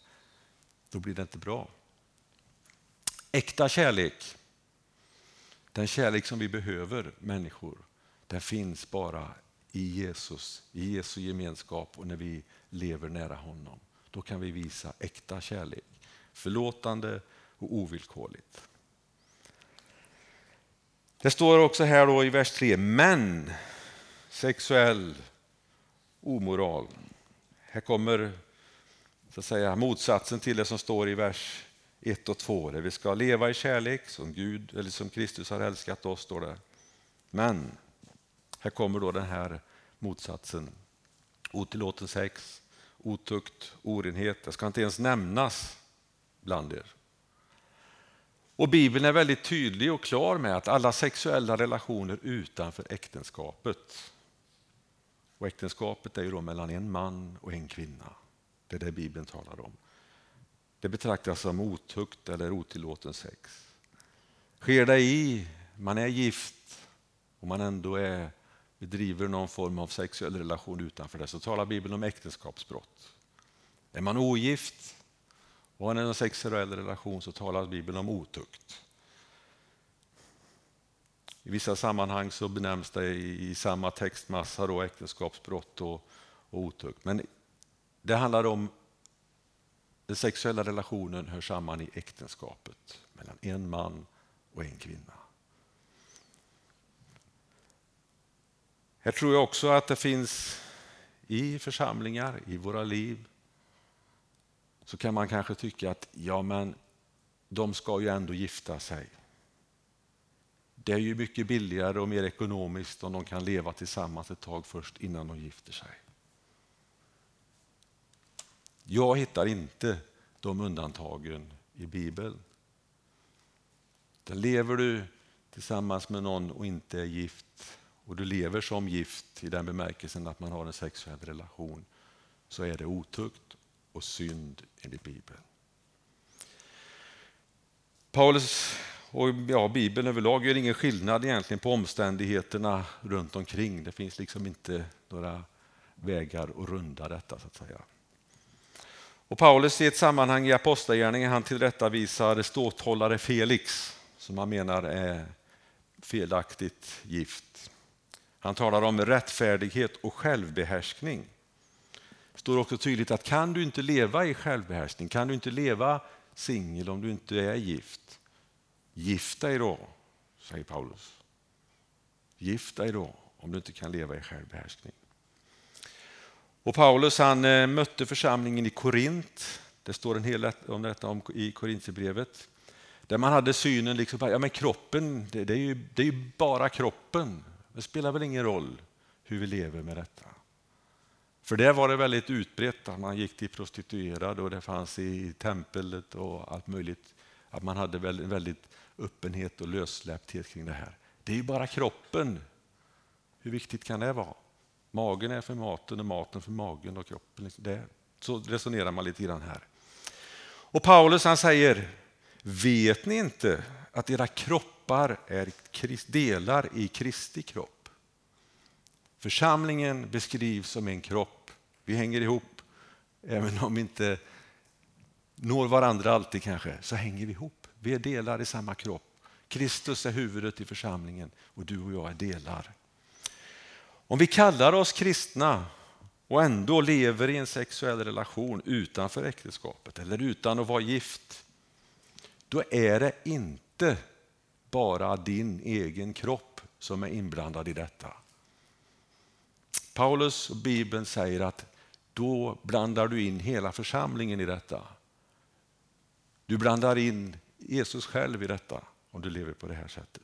då blir det inte bra. Äkta kärlek, den kärlek som vi behöver människor, den finns bara i Jesus, i Jesu gemenskap och när vi lever nära honom. Då kan vi visa äkta kärlek förlåtande och ovillkorligt. Det står också här då i vers 3, men sexuell omoral. Här kommer så att säga, motsatsen till det som står i vers 1 och 2. Där vi ska leva i kärlek som Gud eller som Kristus har älskat oss. Står det. Men här kommer då den här motsatsen. Otillåten sex, otukt, orenhet. Det ska inte ens nämnas bland er. Och Bibeln är väldigt tydlig och klar med att alla sexuella relationer utanför äktenskapet och äktenskapet är ju då mellan en man och en kvinna. Det är det Bibeln talar om. Det betraktas som otukt eller otillåten sex. Sker det i, man är gift och man ändå är, bedriver någon form av sexuell relation utanför det, så talar Bibeln om äktenskapsbrott. Är man ogift och har en sexuell relation så talar Bibeln om otukt. I vissa sammanhang så benämns det i, samma textmassa då, äktenskapsbrott och, och otukt. Men det handlar om den sexuella relationen hör samman i äktenskapet mellan en man och en kvinna. Här tror jag också att det finns i församlingar, i våra liv, så kan man kanske tycka att ja, men de ska ju ändå gifta sig. Det är ju mycket billigare och mer ekonomiskt om de kan leva tillsammans ett tag först innan de gifter sig. Jag hittar inte de undantagen i Bibeln. Där lever du tillsammans med någon och inte är gift och du lever som gift i den bemärkelsen att man har en sexuell relation så är det otukt och synd enligt Bibeln. Paulus och ja, Bibeln överlag gör ingen skillnad egentligen på omständigheterna runt omkring. Det finns liksom inte några vägar att runda detta så att säga. Och Paulus i ett sammanhang i Apostlagärningen han tillrättavisar ståthållare Felix som han menar är felaktigt gift. Han talar om rättfärdighet och självbehärskning. Det står också tydligt att kan du inte leva i självbehärskning, kan du inte leva singel om du inte är gift, gift dig då, säger Paulus. Gift dig då om du inte kan leva i självbehärskning. Och Paulus han eh, mötte församlingen i Korint. Det står en hel del om detta i Korintierbrevet. Där man hade synen liksom, ja men kroppen, det, det, är ju, det är ju bara kroppen. Det spelar väl ingen roll hur vi lever med detta. För där var det väldigt utbrett att man gick till prostituerade och det fanns i templet och allt möjligt. Att man hade väldigt, väldigt öppenhet och lössläppthet kring det här. Det är ju bara kroppen. Hur viktigt kan det vara? Magen är för maten och maten för magen och kroppen. Det, så resonerar man lite grann här. Och Paulus han säger, vet ni inte att era kroppar är delar i Kristi kropp? Församlingen beskrivs som en kropp. Vi hänger ihop, även om vi inte når varandra alltid kanske, så hänger vi ihop. Vi är delar i samma kropp. Kristus är huvudet i församlingen och du och jag är delar. Om vi kallar oss kristna och ändå lever i en sexuell relation utanför äktenskapet eller utan att vara gift, då är det inte bara din egen kropp som är inblandad i detta. Paulus och Bibeln säger att då blandar du in hela församlingen i detta. Du blandar in Jesus själv i detta om du lever på det här sättet.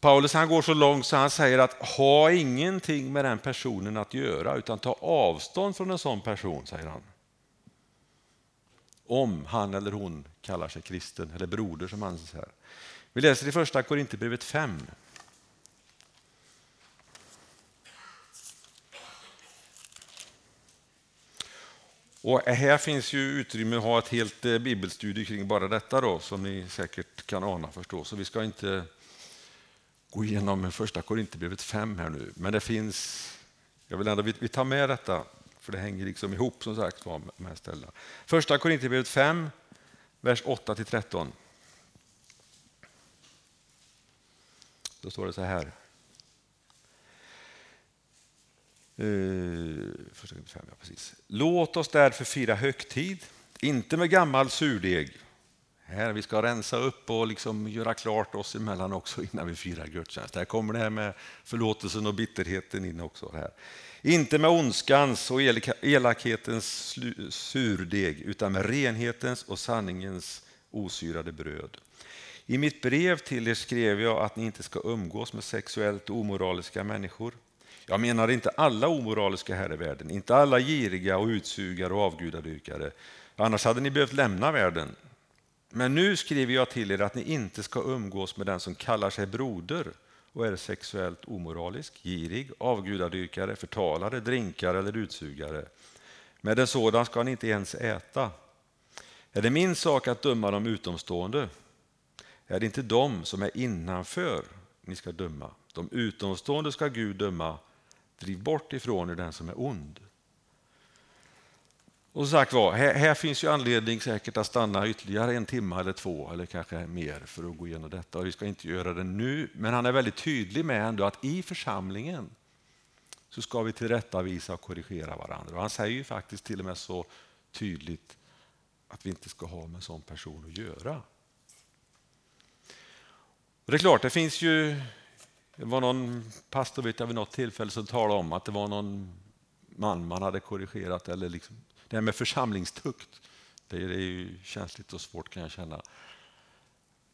Paulus han går så långt så han säger att ha ingenting med den personen att göra utan ta avstånd från en sån person, säger han. Om han eller hon kallar sig kristen eller broder som han säger. Vi läser i första Korinthierbrevet 5. Och här finns ju utrymme att ha ett helt eh, bibelstudie kring bara detta då, som ni säkert kan ana förstå. Så vi ska inte gå igenom första Korinthierbrevet 5 här nu. Men det finns, jag vill ändå, vi tar med detta, för det hänger liksom ihop som sagt med de här ställena. Första Korinthierbrevet 5, vers 8-13. Då står det så här. Uh, fem, ja, precis. Låt oss därför fira högtid, inte med gammal surdeg här, vi ska rensa upp och liksom göra klart oss emellan också innan vi firar gudstjänst. Här kommer det här med förlåtelsen och bitterheten in också. Här. Inte med ondskans och elakhetens surdeg, utan med renhetens och sanningens osyrade bröd. I mitt brev till er skrev jag att ni inte ska umgås med sexuellt omoraliska människor. Jag menar inte alla omoraliska här i världen, inte alla giriga och utsugare och avgudadyrkare. Annars hade ni behövt lämna världen. Men nu skriver jag till er att ni inte ska umgås med den som kallar sig broder och är sexuellt omoralisk, girig, avgudadyrkare, förtalare, drinkare eller utsugare. Med en sådan ska ni inte ens äta. Är det min sak att döma de utomstående? Är det inte de som är innanför ni ska döma? De utomstående ska Gud döma. Driv bort ifrån er den som är ond. Och som sagt var, här, här, finns ju anledning säkert att stanna ytterligare en timme eller två eller kanske mer för att gå igenom detta. Och vi ska inte göra det nu, men han är väldigt tydlig med ändå att i församlingen så ska vi tillrättavisa och korrigera varandra. Och han säger ju faktiskt till och med så tydligt att vi inte ska ha med en sån person att göra. Och det är klart, det finns ju det var någon pastor vet jag, vid något tillfälle som talade om att det var någon man man hade korrigerat. Eller liksom, det här med församlingstukt, det är, det är ju känsligt och svårt kan jag känna.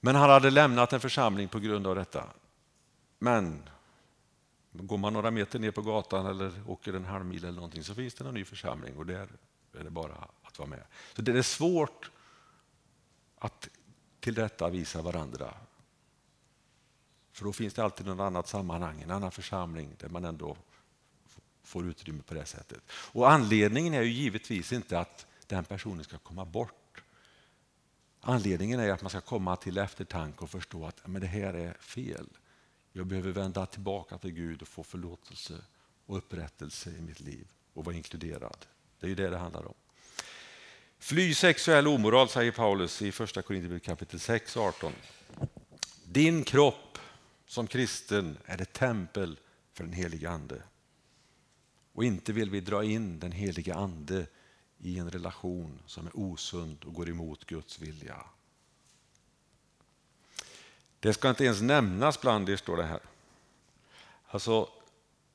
Men han hade lämnat en församling på grund av detta. Men går man några meter ner på gatan eller åker en halv mil eller någonting så finns det en ny församling och där är det bara att vara med. Så det är svårt att till detta visa varandra för då finns det alltid något annat sammanhang, en annan församling där man ändå får utrymme på det sättet. Och Anledningen är ju givetvis inte att den personen ska komma bort. Anledningen är att man ska komma till eftertanke och förstå att men det här är fel. Jag behöver vända tillbaka till Gud och få förlåtelse och upprättelse i mitt liv och vara inkluderad. Det är ju det det handlar om. Fly sexuell omoral, säger Paulus i första Korinthierbrevet kapitel 6 18. Din kropp som kristen är det tempel för den heliga Ande. Och inte vill vi dra in den heliga Ande i en relation som är osund och går emot Guds vilja. Det ska inte ens nämnas bland er, står det här. Alltså,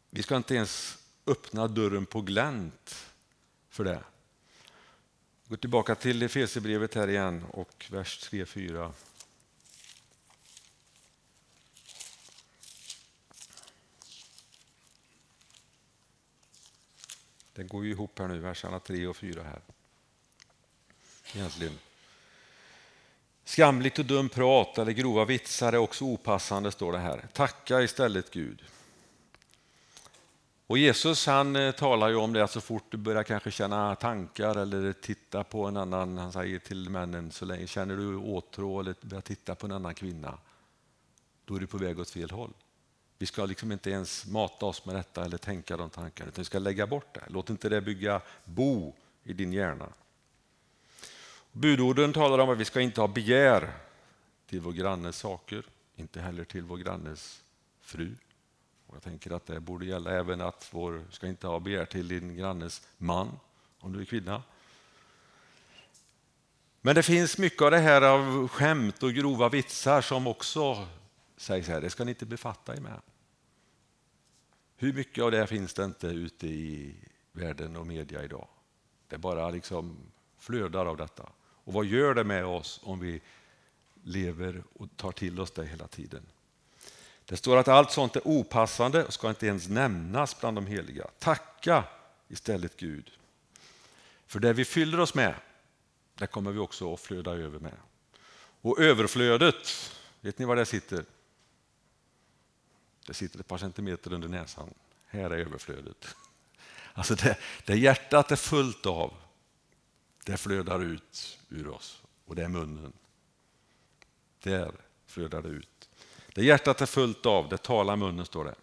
vi ska inte ens öppna dörren på glänt för det. Gå tillbaka till Efesierbrevet här igen och vers 3-4. Det går ju ihop här nu, verserna 3 och 4 här. Egentligen. Skamligt och dumt prat eller grova vitsar är också opassande, står det här. Tacka istället Gud. Och Jesus han eh, talar ju om det att så fort du börjar kanske känna tankar eller titta på en annan, han säger till männen, så länge känner du åtrå eller börjar titta på en annan kvinna, då är du på väg åt fel håll. Vi ska liksom inte ens mata oss med detta eller tänka de tankarna, utan vi ska lägga bort det. Låt inte det bygga bo i din hjärna. Budorden talar om att vi ska inte ha begär till vår grannes saker, inte heller till vår grannes fru. Och jag tänker att det borde gälla även att vår ska inte ha begär till din grannes man, om du är kvinna. Men det finns mycket av det här av skämt och grova vitsar som också sägs här, det ska ni inte befatta er med. Hur mycket av det finns det inte ute i världen och media idag? Det bara liksom flödar av detta. Och vad gör det med oss om vi lever och tar till oss det hela tiden? Det står att allt sånt är opassande och ska inte ens nämnas bland de heliga. Tacka istället Gud. För det vi fyller oss med, det kommer vi också att flöda över med. Och överflödet, vet ni var det sitter? Det sitter ett par centimeter under näsan. Här är överflödet. Alltså det, det hjärtat är fullt av, det flödar ut ur oss. Och det är munnen. Där flödar det ut. Det hjärtat är fullt av, det talar munnen, står det.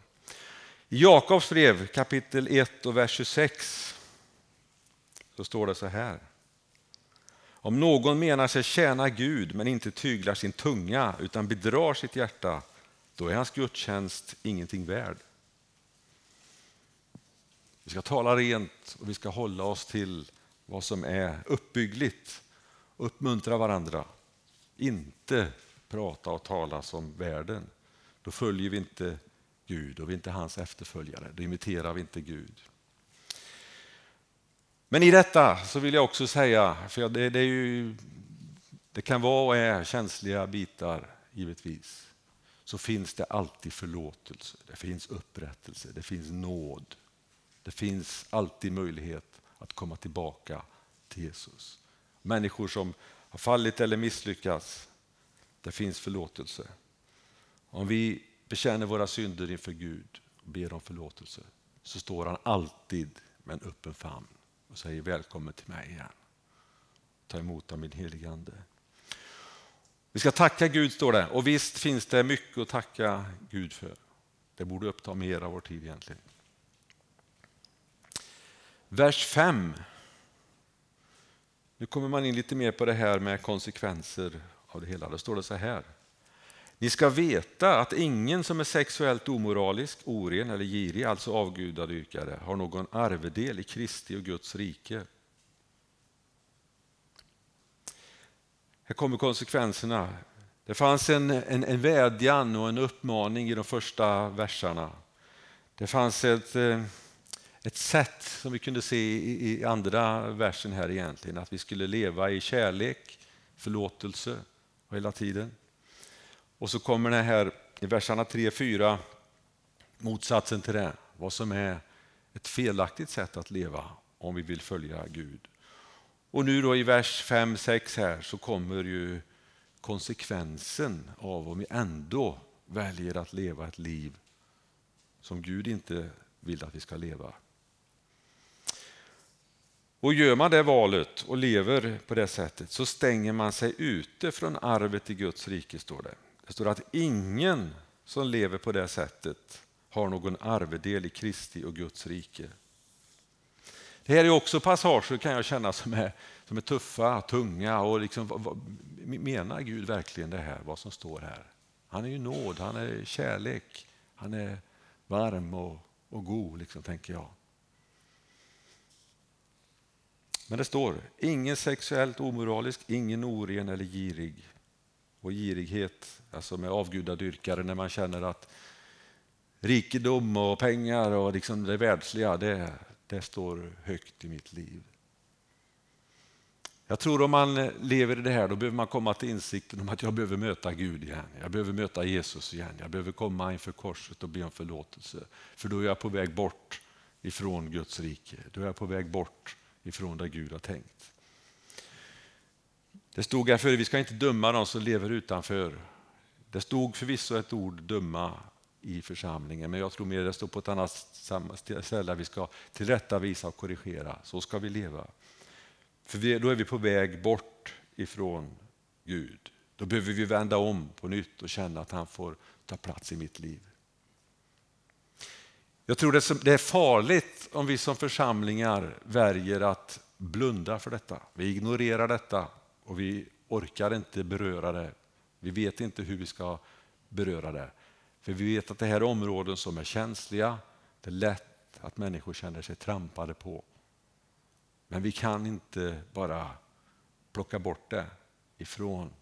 I Jakobs brev kapitel 1 och vers 26 så står det så här. Om någon menar sig tjäna Gud men inte tyglar sin tunga utan bedrar sitt hjärta då är hans gudstjänst ingenting värd. Vi ska tala rent och vi ska hålla oss till vad som är uppbyggligt. Uppmuntra varandra. Inte prata och tala som världen. Då följer vi inte Gud och vi är inte hans efterföljare. Då imiterar vi inte Gud. Men i detta så vill jag också säga, för det, det, ju, det kan vara och är känsliga bitar givetvis så finns det alltid förlåtelse, det finns upprättelse, det finns nåd. Det finns alltid möjlighet att komma tillbaka till Jesus. Människor som har fallit eller misslyckats, det finns förlåtelse. Om vi bekänner våra synder inför Gud och ber om förlåtelse så står han alltid med en öppen famn och säger välkommen till mig igen. Ta emot av min helige Ande. Vi ska tacka Gud, står det. Och visst finns det mycket att tacka Gud för. Det borde uppta mer av vår tid egentligen. Vers 5. Nu kommer man in lite mer på det här med konsekvenser av det hela. Då står det så här. Ni ska veta att ingen som är sexuellt omoralisk, oren eller girig, alltså avgudadyrkare, har någon arvedel i Kristi och Guds rike. Här kommer konsekvenserna. Det fanns en, en, en vädjan och en uppmaning i de första verserna. Det fanns ett, eh, ett sätt som vi kunde se i, i andra versen här egentligen, att vi skulle leva i kärlek, förlåtelse hela tiden. Och så kommer det här i verserna 3-4 motsatsen till det, vad som är ett felaktigt sätt att leva om vi vill följa Gud. Och nu då i vers 5-6 här så kommer ju konsekvensen av om vi ändå väljer att leva ett liv som Gud inte vill att vi ska leva. Och gör man det valet och lever på det sättet så stänger man sig ute från arvet i Guds rike, står det. Det står att ingen som lever på det sättet har någon arvedel i Kristi och Guds rike. Det här är också passager kan jag känna som är, som är tuffa, tunga och liksom, vad, menar Gud verkligen det här, vad som står här? Han är ju nåd, han är kärlek, han är varm och, och god, liksom, tänker jag. Men det står, ingen sexuellt omoralisk, ingen oren eller girig. Och girighet, alltså med avgudadyrkare, när man känner att rikedom och pengar och liksom det världsliga, det, det står högt i mitt liv. Jag tror om man lever i det här, då behöver man komma till insikten om att jag behöver möta Gud igen. Jag behöver möta Jesus igen. Jag behöver komma inför korset och be om förlåtelse. För då är jag på väg bort ifrån Guds rike. Då är jag på väg bort ifrån där Gud har tänkt. Det stod här förut, vi ska inte döma de som lever utanför. Det stod förvisso ett ord döma i församlingen, men jag tror mer det står på ett annat ställe vi ska tillrättavisa och korrigera. Så ska vi leva. För då är vi på väg bort ifrån Gud. Då behöver vi vända om på nytt och känna att han får ta plats i mitt liv. Jag tror det är farligt om vi som församlingar väljer att blunda för detta. Vi ignorerar detta och vi orkar inte beröra det. Vi vet inte hur vi ska beröra det. För vi vet att det här är områden som är känsliga. Det är lätt att människor känner sig trampade på. Men vi kan inte bara plocka bort det ifrån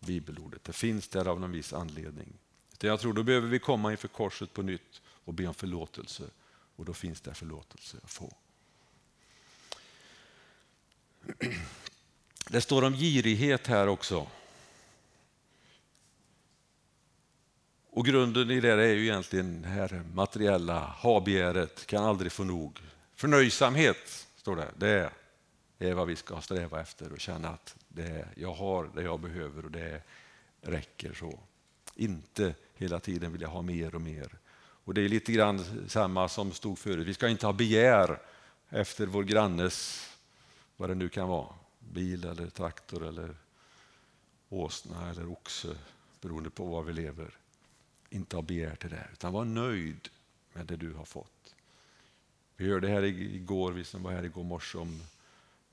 bibelordet. Det finns där av någon viss anledning. Jag tror då behöver vi komma inför korset på nytt och be om förlåtelse. Och då finns det förlåtelse att få. Det står om girighet här också. Och grunden i det är ju egentligen det här materiella, habegäret, kan aldrig få nog. Förnöjsamhet, står det, det är vad vi ska sträva efter och känna att det jag har det jag behöver och det räcker så. Inte hela tiden vilja ha mer och mer. Och Det är lite grann samma som stod förut. Vi ska inte ha begär efter vår grannes, vad det nu kan vara, bil eller traktor eller åsna eller oxe beroende på var vi lever. Inte ha begär till det, utan var nöjd med det du har fått. Vi hörde här igår, vi som var här igår morse, om den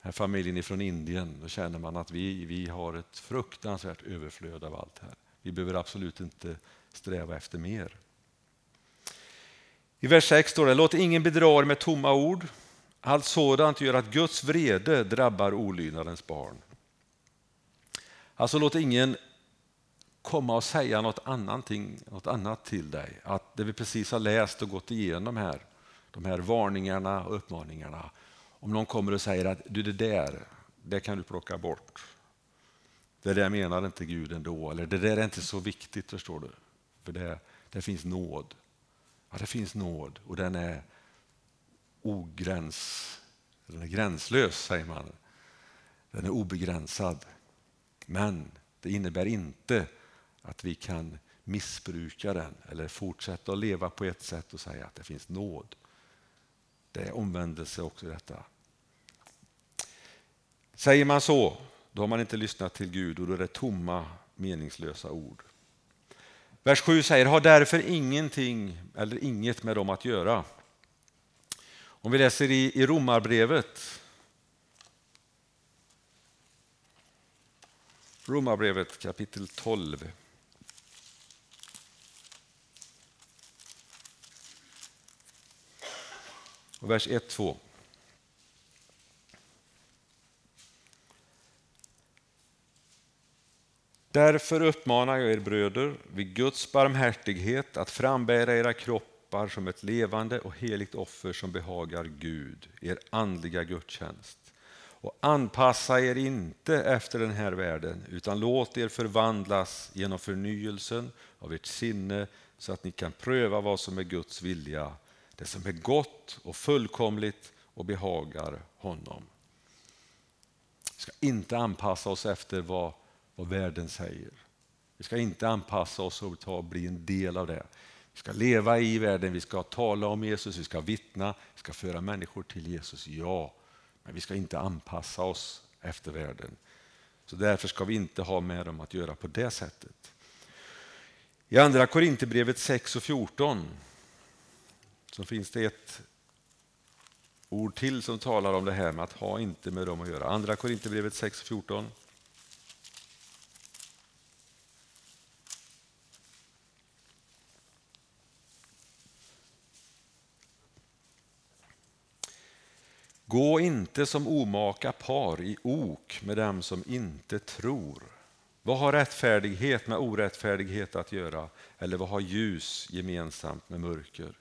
här familjen från Indien. Då känner man att vi, vi har ett fruktansvärt överflöd av allt här. Vi behöver absolut inte sträva efter mer. I vers 6 står det, låt ingen bedra er med tomma ord. Allt sådant gör att Guds vrede drabbar olydnadens barn. Alltså låt ingen komma och säga något, något annat till dig. Att det vi precis har läst och gått igenom här, de här varningarna och uppmaningarna. Om någon kommer och säger att du det där, det kan du plocka bort. Det där menar inte Gud ändå, eller det där är inte så viktigt förstår du. För det, det finns nåd. Ja, det finns nåd och den är ogräns, den är gränslös säger man. Den är obegränsad. Men det innebär inte att vi kan missbruka den eller fortsätta att leva på ett sätt och säga att det finns nåd. Det är omvändelse också i detta. Säger man så, då har man inte lyssnat till Gud och då är det tomma, meningslösa ord. Vers 7 säger, har därför ingenting eller inget med dem att göra. Om vi läser i, i Romarbrevet Romarbrevet kapitel 12. Och vers 1-2. Därför uppmanar jag er bröder vid Guds barmhärtighet att frambära era kroppar som ett levande och heligt offer som behagar Gud, er andliga gudstjänst. Och anpassa er inte efter den här världen utan låt er förvandlas genom förnyelsen av ert sinne så att ni kan pröva vad som är Guds vilja, det som är gott och fullkomligt och behagar honom. Vi ska inte anpassa oss efter vad vad världen säger. Vi ska inte anpassa oss och ta, bli en del av det. Vi ska leva i världen, vi ska tala om Jesus, vi ska vittna, vi ska föra människor till Jesus, ja. Men vi ska inte anpassa oss efter världen. Så därför ska vi inte ha med dem att göra på det sättet. I andra Korinthierbrevet 6 och 14 så finns det ett ord till som talar om det här med att ha inte med dem att göra. Andra Korinthierbrevet 6.14. Gå inte som omaka par i ok med dem som inte tror. Vad har rättfärdighet med orättfärdighet att göra? Eller vad har ljus gemensamt med mörker?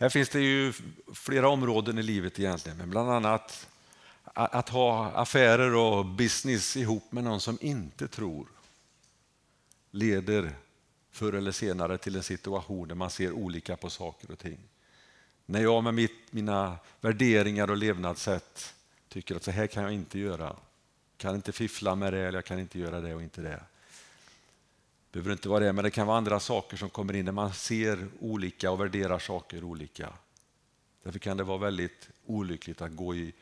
Här finns det ju flera områden i livet egentligen, men bland annat att ha affärer och business ihop med någon som inte tror leder förr eller senare till en situation där man ser olika på saker och ting. När jag med mitt, mina värderingar och levnadssätt tycker att så här kan jag inte göra. Jag kan inte fiffla med det eller jag kan inte göra det och inte det. Det behöver inte vara det, men det kan vara andra saker som kommer in när man ser olika och värderar saker olika. Därför kan det vara väldigt olyckligt att gå i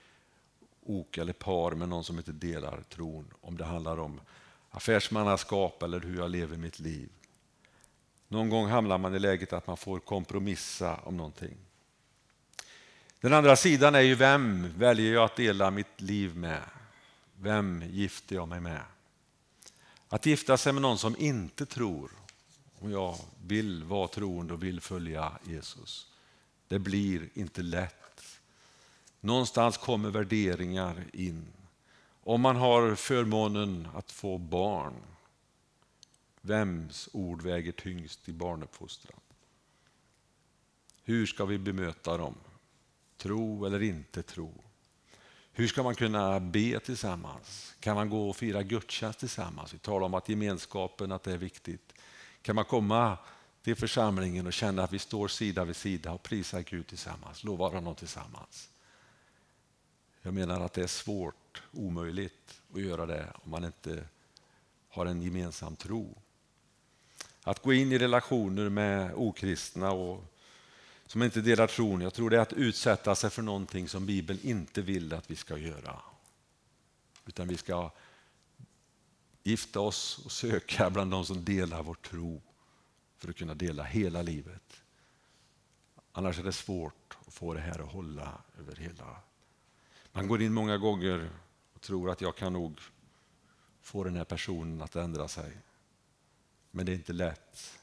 ok eller par med någon som inte delar tron. Om det handlar om affärsmannaskap eller hur jag lever mitt liv. Någon gång hamnar man i läget att man får kompromissa om någonting. Den andra sidan är ju vem väljer jag att dela mitt liv med? Vem gifter jag mig med? Att gifta sig med någon som inte tror, om jag vill vara troende och vill följa Jesus, det blir inte lätt. Någonstans kommer värderingar in. Om man har förmånen att få barn, vems ord väger tyngst i barnuppfostran? Hur ska vi bemöta dem? Tro eller inte tro. Hur ska man kunna be tillsammans? Kan man gå och fira gudstjänst tillsammans? Vi talar om att gemenskapen att det är viktigt. Kan man komma till församlingen och känna att vi står sida vid sida och prisar Gud tillsammans, lovar honom tillsammans? Jag menar att det är svårt, omöjligt att göra det om man inte har en gemensam tro. Att gå in i relationer med okristna och som inte delar tron. Jag tror det är att utsätta sig för någonting som Bibeln inte vill att vi ska göra. Utan vi ska gifta oss och söka bland de som delar vår tro för att kunna dela hela livet. Annars är det svårt att få det här att hålla över hela. Man går in många gånger och tror att jag kan nog få den här personen att ändra sig. Men det är inte lätt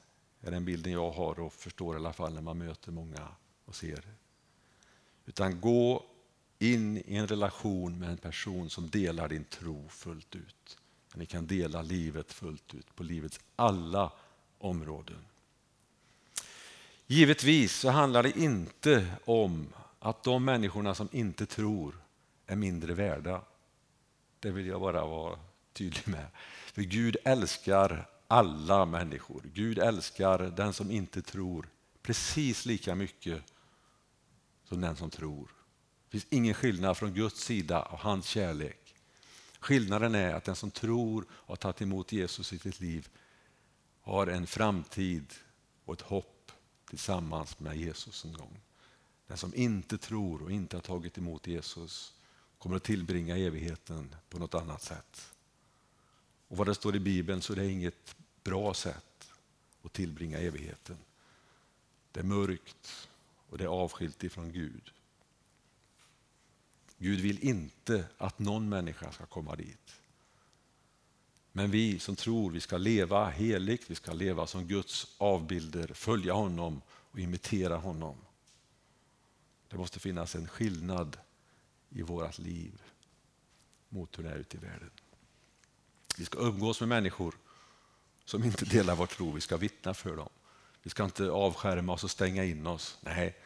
är den bilden jag har och förstår i alla fall när man möter många och ser. Utan gå in i en relation med en person som delar din tro fullt ut. Ni kan dela livet fullt ut på livets alla områden. Givetvis så handlar det inte om att de människorna som inte tror är mindre värda. Det vill jag bara vara tydlig med. För Gud älskar alla människor. Gud älskar den som inte tror precis lika mycket som den som tror. Det finns ingen skillnad från Guds sida av hans kärlek. Skillnaden är att den som tror och har tagit emot Jesus i sitt liv har en framtid och ett hopp tillsammans med Jesus en gång. Den som inte tror och inte har tagit emot Jesus kommer att tillbringa evigheten på något annat sätt. Och vad det står i Bibeln så är det inget bra sätt att tillbringa evigheten. Det är mörkt och det är avskilt ifrån Gud. Gud vill inte att någon människa ska komma dit. Men vi som tror vi ska leva heligt, vi ska leva som Guds avbilder, följa honom och imitera honom. Det måste finnas en skillnad i vårt liv mot hur det är ute i världen. Vi ska umgås med människor som inte delar vår tro. Vi ska vittna för dem. Vi ska inte avskärma oss och stänga in oss. Nej,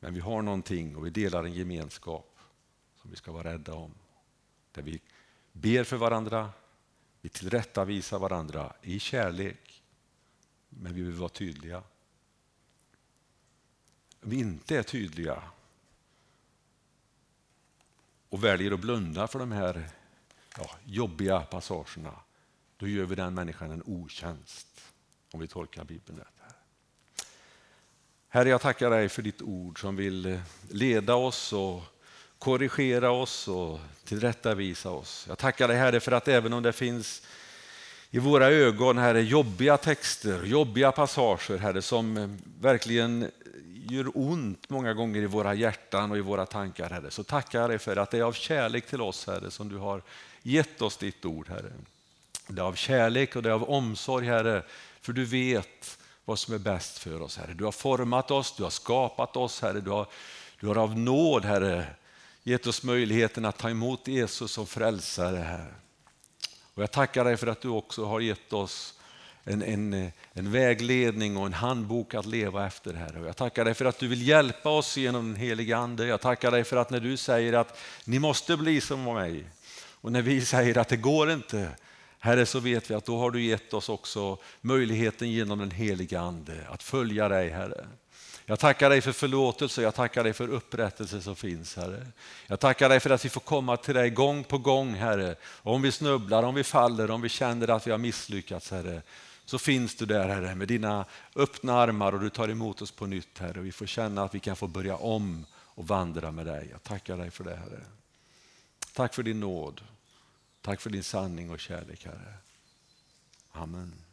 men vi har någonting och vi delar en gemenskap som vi ska vara rädda om. Där vi ber för varandra, vi tillrättavisar varandra i kärlek, men vi vill vara tydliga. Om vi inte är tydliga och väljer att blunda för de här ja, jobbiga passagerna, då gör vi den människan en otjänst, om vi tolkar Bibeln rätt. Herre, jag tackar dig för ditt ord som vill eh, leda oss och korrigera oss och tillrättavisa oss. Jag tackar dig Herre för att även om det finns i våra ögon Herre, jobbiga texter, jobbiga passager Herre, som eh, verkligen gör ont många gånger i våra hjärtan och i våra tankar Herre, så tackar jag dig för att det är av kärlek till oss Herre som du har gett oss ditt ord Herre. Det är av kärlek och det är av omsorg Herre, för du vet vad som är bäst för oss Herre. Du har format oss, du har skapat oss Herre, du har, du har av nåd Herre gett oss möjligheten att ta emot Jesus som frälsare Herre. Och jag tackar dig för att du också har gett oss en, en, en vägledning och en handbok att leva efter Herre. Och jag tackar dig för att du vill hjälpa oss genom den helige Ande. Jag tackar dig för att när du säger att ni måste bli som mig och när vi säger att det går inte, Herre, så vet vi att då har du gett oss också möjligheten genom den heliga Ande att följa dig, Herre. Jag tackar dig för förlåtelse, jag tackar dig för upprättelse som finns, Herre. Jag tackar dig för att vi får komma till dig gång på gång, Herre. Och om vi snubblar, om vi faller, om vi känner att vi har misslyckats, Herre, så finns du där, Herre, med dina öppna armar och du tar emot oss på nytt, Herre. Vi får känna att vi kan få börja om och vandra med dig. Jag tackar dig för det, Herre. Tack för din nåd. Tack för din sanning och kärlek, Herre. Amen.